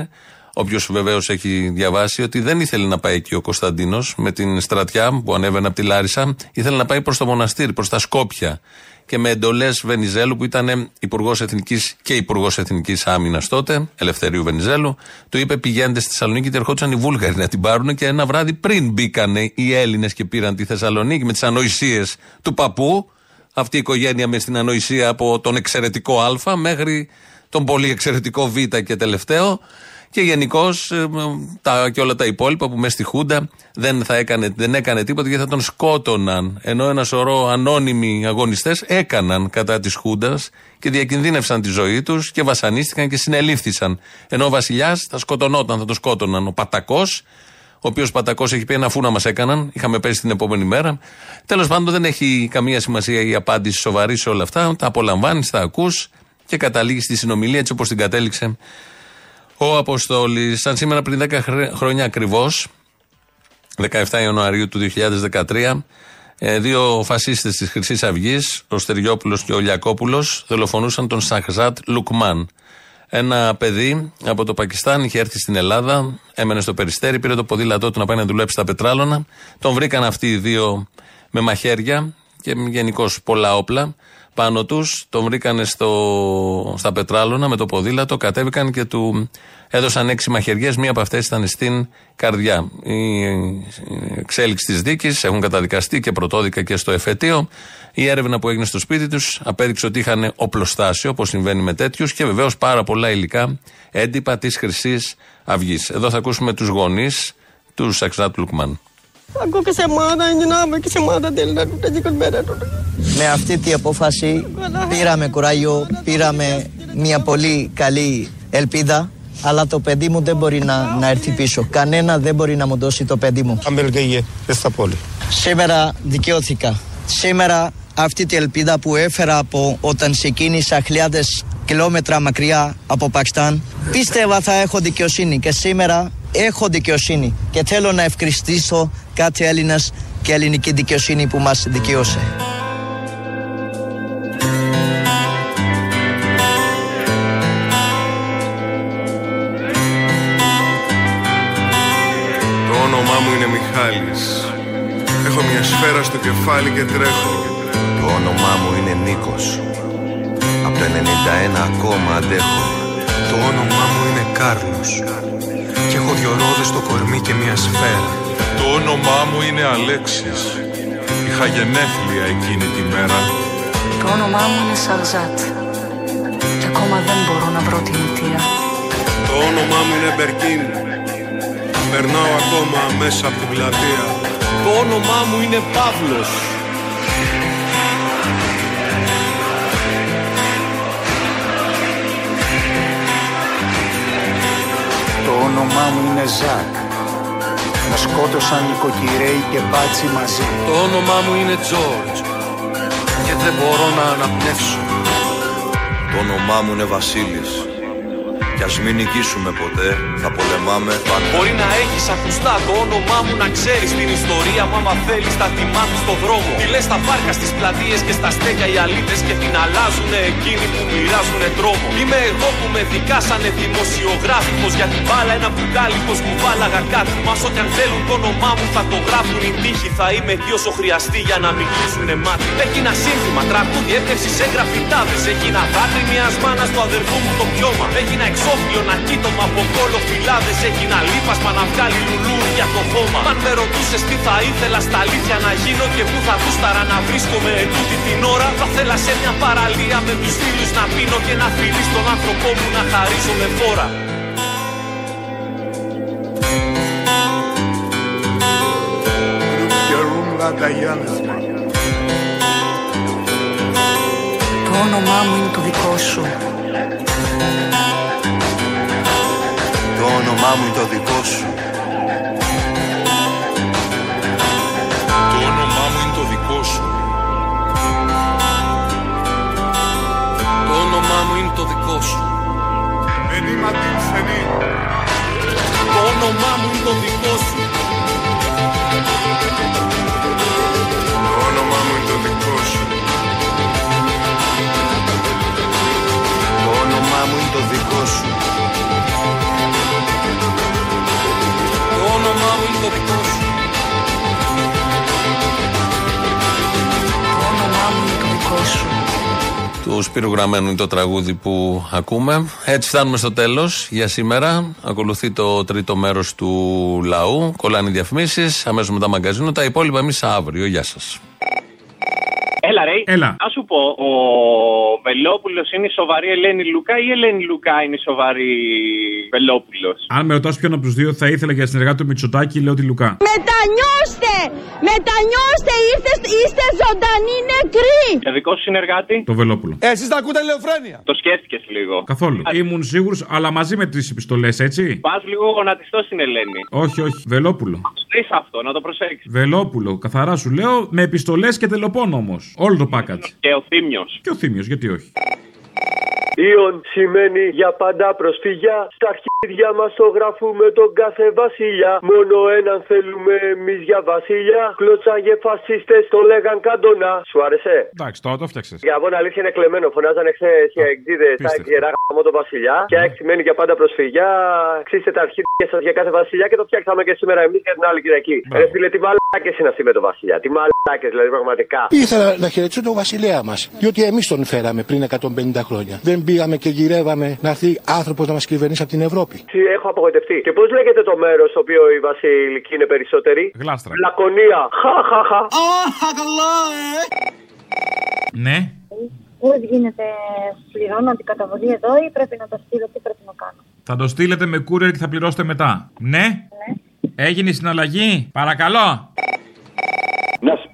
[SPEAKER 3] όποιος βεβαίως έχει διαβάσει, ότι δεν ήθελε να πάει εκεί ο Κωνσταντίνος με την στρατιά που ανέβαινε από τη Λάρισα, ήθελε να πάει προς το μοναστήρι, προς τα Σκόπια. Και με εντολές Βενιζέλου, που ήταν υπουργός Εθνικής και υπουργός Εθνικής Άμυνας τότε, Ελευθερίου Βενιζέλου, του είπε: Πηγαίνετε στη Θεσσαλονίκη και ερχόντουσαν οι Βούλγαροι να την πάρουν. Και ένα βράδυ πριν μπήκαν οι Έλληνες και πήραν τη Θεσσαλονίκη με τις ανοησίες του παππού, αυτή η οικογένεια με στην ανοησία από τον εξαιρετικό Α μέχρι τον πολύ εξαιρετικό Β και τελευταίο. Και γενικώς και όλα τα υπόλοιπα που μες στη Χούντα δεν, θα έκανε, δεν έκανε τίποτα γιατί θα τον σκότωναν. Ενώ ένα σωρό ανώνυμοι αγωνιστές έκαναν κατά της Χούντας και διακινδύνευσαν τη ζωή τους και βασανίστηκαν και συνελήφθησαν. Ενώ ο Βασιλιάς θα σκοτωνόταν, θα τον σκότωναν. Ο Πατακός ο οποίος Πατακός έχει πει ένα φού να μας έκαναν. Είχαμε πέσει την επόμενη μέρα. Τέλος πάντων, δεν έχει καμία σημασία η απάντηση σοβαρή σε όλα αυτά. Τα απολαμβάνεις, τα ακούς και καταλήγεις στη συνομιλία έτσι όπως την κατέληξε ο Αποστόλης. Σαν σήμερα πριν 10 χρόνια ακριβώς, 17 Ιανουαρίου του 2013, ε, δύο φασίστες της Χρυσής Αυγής, ο Στεριόπουλος και ο Λιακόπουλος, δολοφονούσαν τον Σαχζάτ Λουκμάν. Ένα παιδί από το Πακιστάν είχε έρθει στην Ελλάδα, έμενε στο περιστέρι, πήρε το ποδήλατό του να πάει να δουλέψει στα πετράλωνα. Τον βρήκαν αυτοί οι δύο με μαχαίρια και γενικώ πολλά όπλα πάνω τους. Τον βρήκαν στο, στα πετράλωνα με το ποδήλατο, κατέβηκαν και του έδωσαν έξι μαχαιριές. Μία από αυτές ήταν στην καρδιά. Η εξέλιξη της δίκης έχουν καταδικαστεί και πρωτόδικα και στο εφετείο. Η έρευνα που έγινε στο σπίτι τους απέδειξε ότι είχαν οπλοστάσιο, όπως συμβαίνει με τέτοιους, και βεβαίως πάρα πολλά υλικά έντυπα της Χρυσής Αυγής. Εδώ θα ακούσουμε τους γονείς του Σαξάτ Λουκμάν.
[SPEAKER 32] Με αυτή την απόφαση πήραμε κουράγιο, πήραμε μια πολύ καλή ελπίδα αλλά το παιδί μου δεν μπορεί να, να έρθει πίσω. Κανένα δεν μπορεί να μου δώσει το παιδί μου. Σήμερα δικαιώθηκα. Σήμερα αυτή την ελπίδα που έφερα από όταν ξεκίνησα χιλιάδες κιλόμετρα μακριά από Πακιστάν πίστευα θα έχω δικαιοσύνη και σήμερα έχω δικαιοσύνη και θέλω να ευχαριστήσω κάθε Έλληνας και ελληνική δικαιοσύνη που μας δικαιώσε.
[SPEAKER 33] Το όνομά μου είναι Μιχάλης. Έχω μια σφαίρα στο κεφάλι και τρέχω.
[SPEAKER 34] Το όνομά μου είναι Νίκος. Από το 91 ακόμα αντέχω.
[SPEAKER 35] Το όνομά μου είναι Κάρλος. Και έχω δυο ρόδες στο κορμί και μια σφαίρα.
[SPEAKER 33] Το όνομά μου είναι Αλέξης. Είχα γενέθλια εκείνη τη μέρα.
[SPEAKER 36] Το όνομά μου είναι Σαλζάτ. Και ακόμα δεν μπορώ να βρω τη μητέρα.
[SPEAKER 33] Το όνομά μου είναι Μπερκίν. Περνάω ακόμα μέσα από την πλατεία
[SPEAKER 37] Το όνομά μου είναι Παύλος
[SPEAKER 38] όνομά μου είναι Ζακ. Με σκότωσαν νοικοκυρέοι και μπάτσι μαζί.
[SPEAKER 37] Το όνομά μου είναι Τζόρτζ. Και δεν μπορώ να αναπνεύσω.
[SPEAKER 34] Το όνομά μου είναι Βασίλης κι ας μην νικήσουμε ποτέ, θα πολεμάμε πάντα.
[SPEAKER 37] Μπορεί να έχεις ακουστά το όνομά μου να ξέρεις την ιστορία μου άμα θέλεις θα τη μάθεις στο δρόμο. Τι λες στα πάρκα, στις πλατείες και στα στέκια οι αλήτες και την αλλάζουνε εκείνοι που μοιράζουνε τρόμο. Είμαι εγώ που με δικάσανε δημοσιογράφικος για την μπάλα ένα μπουκάλι πως μου βάλαγα κάτι. Μα ό,τι αν θέλουν το όνομά μου θα το γράφουν οι τύχοι. Θα είμαι εκεί όσο χρειαστεί για να μην κλείσουνε μάτι. Έγινα σύνθημα, τραγούδι, έπτευση σε γραφιτάδες. Έγινα δάκρυ μιας μάνας του αδερφού μου το πιώμα. Έγινα εξώφυλλο να κοίτωμα από κόλλο φυλάδες. Έγινα λίπασμα να βγάλει λουλούδια το χώμα. Αν με ρωτούσες τι θα ήθελα στα αλήθεια να γίνω Και πού θα γούσταρα να βρίσκομαι ετούτη την ώρα Θα θέλα σε μια παραλία με τους φίλους να πίνω Και να φιλείς τον άνθρωπό μου να χαρίζω με φόρα.
[SPEAKER 36] Το όνομά μου είναι το δικό σου
[SPEAKER 34] όνομά μου είναι το δικό σου.
[SPEAKER 37] Το όνομά μου είναι το δικό σου. Το όνομά μου είναι το δικό σου. Το όνομά μου είναι το δικό σου
[SPEAKER 3] Του Σπύρου Γραμμένου είναι το τραγούδι που ακούμε. Έτσι φτάνουμε στο τέλος για σήμερα. Ακολουθεί το τρίτο μέρος του λαού. Κολλάνε οι διαφημίσεις. Αμέσως μετά μαγκαζίνο. Τα υπόλοιπα εμείς αύριο. Γεια σας.
[SPEAKER 39] Έλα, ρε.
[SPEAKER 20] Έλα.
[SPEAKER 39] Α σου πω, ο Βελόπουλος είναι η σοβαρή Ελένη Λουκά ή η Ελένη Λουκά είναι η σοβαρή Βελόπουλος;
[SPEAKER 20] Αν με ρωτάς ποιον από τους δύο θα ήθελα για συνεργάτη του Μητσοτάκη, λέω τη Λουκά.
[SPEAKER 40] Μετανιώστε! Μετανιώστε! Είστε, είστε ζωντανοί νεκροί!
[SPEAKER 39] Για δικό σου συνεργάτη;
[SPEAKER 20] Το Βελόπουλο.
[SPEAKER 26] Ε, εσείς τα ακούτε ελεοφρένεια.
[SPEAKER 39] Το σκέφτηκες λίγο.
[SPEAKER 20] Καθόλου. Ήμουν σίγουρος, αλλά μαζί με τις επιστολές, έτσι;
[SPEAKER 39] Πας λίγο γονατιστό στην Ελένη.
[SPEAKER 20] Όχι, όχι. Βελόπουλο.
[SPEAKER 39] Δει αυτό, να το προσέξεις.
[SPEAKER 20] Βελόπουλο. Καθαρά σου λέω με επιστολές και τελοπών όμως. Όλο το package.
[SPEAKER 39] Και ο Θήμιος.
[SPEAKER 20] Και ο Θήμιος, γιατί όχι.
[SPEAKER 41] Ιον σημαίνει για πάντα προσφυγιά. Στα αρχίδια μας το γράφουμε τον κάθε βασιλιά. Μόνο έναν θέλουμε εμείς για βασιλιά. Κλωτσάγε φασίστες, το λέγαν καντονά. Σου άρεσε;
[SPEAKER 20] Εντάξει, τώρα το φτιάξε.
[SPEAKER 41] Για να αλήθεια είναι κλεμμένο. Φωνάζανε χθες οι εκδίδε τα γερά γάμο τον βασιλιά. Και έξι σημαίνει για πάντα προσφυγιά. Ξύστε τα αρχίδια σας για κάθε βασιλιά και το φτιάξαμε και σήμερα εμείς για την άλλη Κυριακή. Ρε φίλε, τι μαλάκες είναι αυτή με τον βασιλιά. Τι μαλάκες δηλαδή πραγματικά.
[SPEAKER 42] Ήθελα να χαιρετήσω τον βασιλέα μας. Διότι εμείς τον φέραμε πριν 150 χρόνια. Δεν πήγαμε και γυρεύαμε να έρθει άνθρωπος να μας κυβερνήσει από την Ευρώπη.
[SPEAKER 41] Έχω απογοητευτεί. Και πώς λέγεται το μέρος στο οποίο οι βασιλικοί είναι περισσότεροι.
[SPEAKER 20] Γλάστρα.
[SPEAKER 41] Λακωνία. Χαχαχα.
[SPEAKER 42] καλά, ε!
[SPEAKER 20] Ναι.
[SPEAKER 43] Πώς γίνεται, πληρώνω αντικαταβολή εδώ ή πρέπει να το στείλω, τι πρέπει να κάνω;
[SPEAKER 20] Θα το στείλετε με courier και θα πληρώσετε μετά. Ναι.
[SPEAKER 43] Ναι.
[SPEAKER 20] Έγινε η συναλλαγή. Παρακαλώ.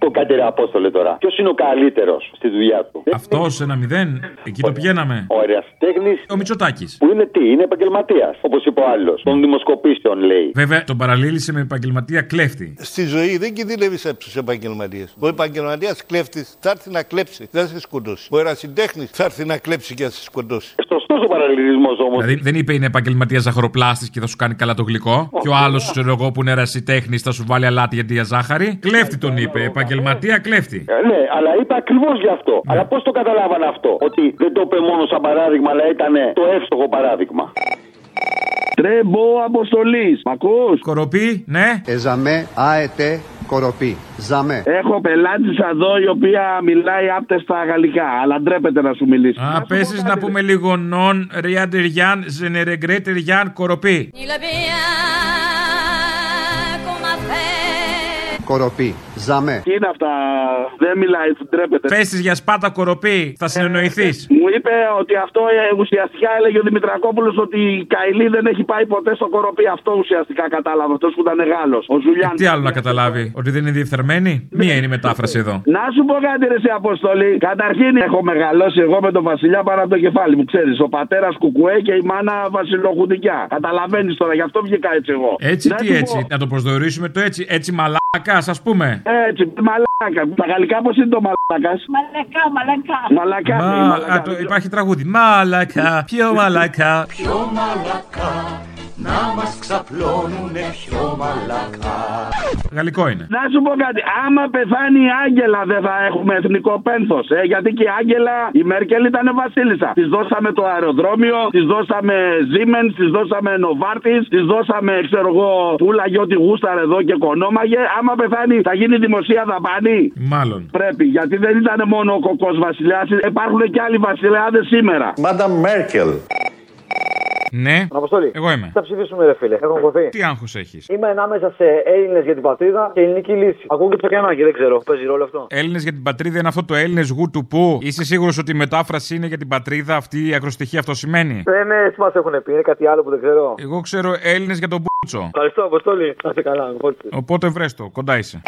[SPEAKER 44] Να σου πω κάτι, ρε Απόστολε τώρα. Ποιος είναι ο καλύτερος στη δουλειά του;
[SPEAKER 20] Αυτός ένα μηδέν. Εκεί το πηγαίναμε.
[SPEAKER 44] Ο ερασιτέχνη.
[SPEAKER 20] Ο Μητσοτάκης.
[SPEAKER 44] Που είναι τι, είναι επαγγελματίας. Όπως είπε ο άλλος. Των δημοσκοπήσεων λέει.
[SPEAKER 20] Βέβαια, τον παραλήλησε με επαγγελματία κλέφτη.
[SPEAKER 42] Στη ζωή δεν κινδυνεύει από τους επαγγελματίες. Ο επαγγελματίας κλέφτης θα έρθει να κλέψει, δεν θα σε σκοτώσει. Ο ερασιτέχνης θα έρθει να κλέψει και θα σε σκοτώσει.
[SPEAKER 44] Σωστός ο παραλληλισμός όμως.
[SPEAKER 20] Δηλαδή δεν είπε είναι επαγγελματίας ζαχαροπλάστης και θα σου κάνει καλά το γλυκό. Και ο άλλος, ξέρω εγώ, που είναι ερασιτέχνης θα σου βάλει αλάτι γιατί για ζάχαρη. Κλέφτη τον είπε. Επαγγελματίας κλέφτη.
[SPEAKER 44] Ε, ναι, αλλά είπε ακριβώς γι' αυτό. Αλλά πώς το καταλάβανε αυτό. Ότι δεν το είπε μόνο σαν παράδειγμα, αλλά ήταν το εύστοχο παράδειγμα. Τρέμπο αποστολής. Μ' ακούς;
[SPEAKER 20] Κοροπή, ναι.
[SPEAKER 42] Εζαμέ, αετέ, κοροπή. Ζαμέ.
[SPEAKER 44] Έχω πελάτησα εδώ η οποία μιλάει άπτεστα γαλλικά, αλλά ντρέπεται να σου μιλήσει.
[SPEAKER 20] Α, πέσεις να πούμε λίγο νον, ριάντεριάν, ζενερεγκρέτεριάν, κοροπή.
[SPEAKER 42] Κοροπή.
[SPEAKER 45] Ζαμέ.
[SPEAKER 44] Τι είναι αυτά, δεν μιλάει, ντρέπεται.
[SPEAKER 20] Πε για σπάτα κοροπή, θα συνεννοηθείς.
[SPEAKER 44] Μου είπε ότι αυτό ε, ουσιαστικά έλεγε ο Δημητρακόπουλος ότι η Καηλή δεν έχει πάει ποτέ στο κοροπή. Αυτό ουσιαστικά κατάλαβε. Αυτός που ήταν Γάλλος. Ο Ζουλιάν.
[SPEAKER 20] Τι άλλο να καταλάβει, ότι δεν είναι διεφθαρμένη; Μία είναι η μετάφραση εδώ.
[SPEAKER 44] Να σου πω κάτι, ρε σε Αποστολή. Καταρχήν έχω μεγαλώσει εγώ με τον Βασιλιά πάνω από το κεφάλι μου. Ξέρεις, ο πατέρας Κουκουέ και η μάνα Βασιλοχουντικιά. Καταλαβαίνεις τώρα, γι' αυτό βγήκα έτσι εγώ.
[SPEAKER 20] Έτσι
[SPEAKER 44] Να
[SPEAKER 20] τι
[SPEAKER 44] σου πω-
[SPEAKER 20] έτσι, να το προσδιορίσουμε το έτσι, έτσι μαλάκας, ας πούμε.
[SPEAKER 44] Έτσι, μαλάκα. Τα γαλλικά πώς είναι το μαλάκας;
[SPEAKER 40] Μαλακά, μαλακά.
[SPEAKER 44] Μαλακά.
[SPEAKER 20] Μα-
[SPEAKER 44] ναι, μαλακά.
[SPEAKER 20] α, το- υπάρχει τραγούδι. Μαλακά, πιο μαλακά;
[SPEAKER 46] Πιο μαλακά; Να μας ξαπλώνουνε πιο μαλακά
[SPEAKER 20] Γαλλικό είναι.
[SPEAKER 44] Να σου πω κάτι, άμα πεθάνει η Άγγελα δεν θα έχουμε εθνικό πένθος. Ε, γιατί και η Άγγελα, η Μέρκελ ήταν βασίλισσα. Της δώσαμε το αεροδρόμιο, της δώσαμε Siemens, της δώσαμε Novartis, της δώσαμε, ξέρω εγώ, πουλαγε ό,τι γούσταρε εδώ και κονόμαγε. Άμα πεθάνει, θα γίνει δημοσία δαπάνη.
[SPEAKER 20] Μάλλον.
[SPEAKER 44] Πρέπει, γιατί δεν ήταν μόνο ο κοκός βασιλιάς, υπάρχουν και άλλοι βασιλιάδε σήμερα.
[SPEAKER 45] Μάντα Μέρκελ.
[SPEAKER 20] Ναι.
[SPEAKER 41] Αποστολή.
[SPEAKER 20] Εγώ είμαι.
[SPEAKER 41] Θα ψηφίσουμε, ρε φίλε. Έχω κοθεί.
[SPEAKER 20] Τι άγχος έχεις;
[SPEAKER 41] Είμαι ανάμεσα σε Έλληνες για την πατρίδα και ελληνική λύση. Ακούω και ψακιανάκι, δεν ξέρω. Παίζει ρόλο αυτό.
[SPEAKER 20] Έλληνες για την πατρίδα είναι αυτό το Έλληνες γου του που; Είσαι σίγουρος ότι η μετάφραση είναι για την πατρίδα αυτή η ακροστοιχεία αυτό σημαίνει;
[SPEAKER 41] Δεν είναι, έτσι μας έχουν πει. Είναι κάτι άλλο που δεν ξέρω.
[SPEAKER 20] Εγώ ξέρω Έλληνες για τον Μπούτσο.
[SPEAKER 41] Ευχαριστώ, Αποστολή. Να είσαι καλά.
[SPEAKER 20] Οπότε βρες το, κοντά είσαι.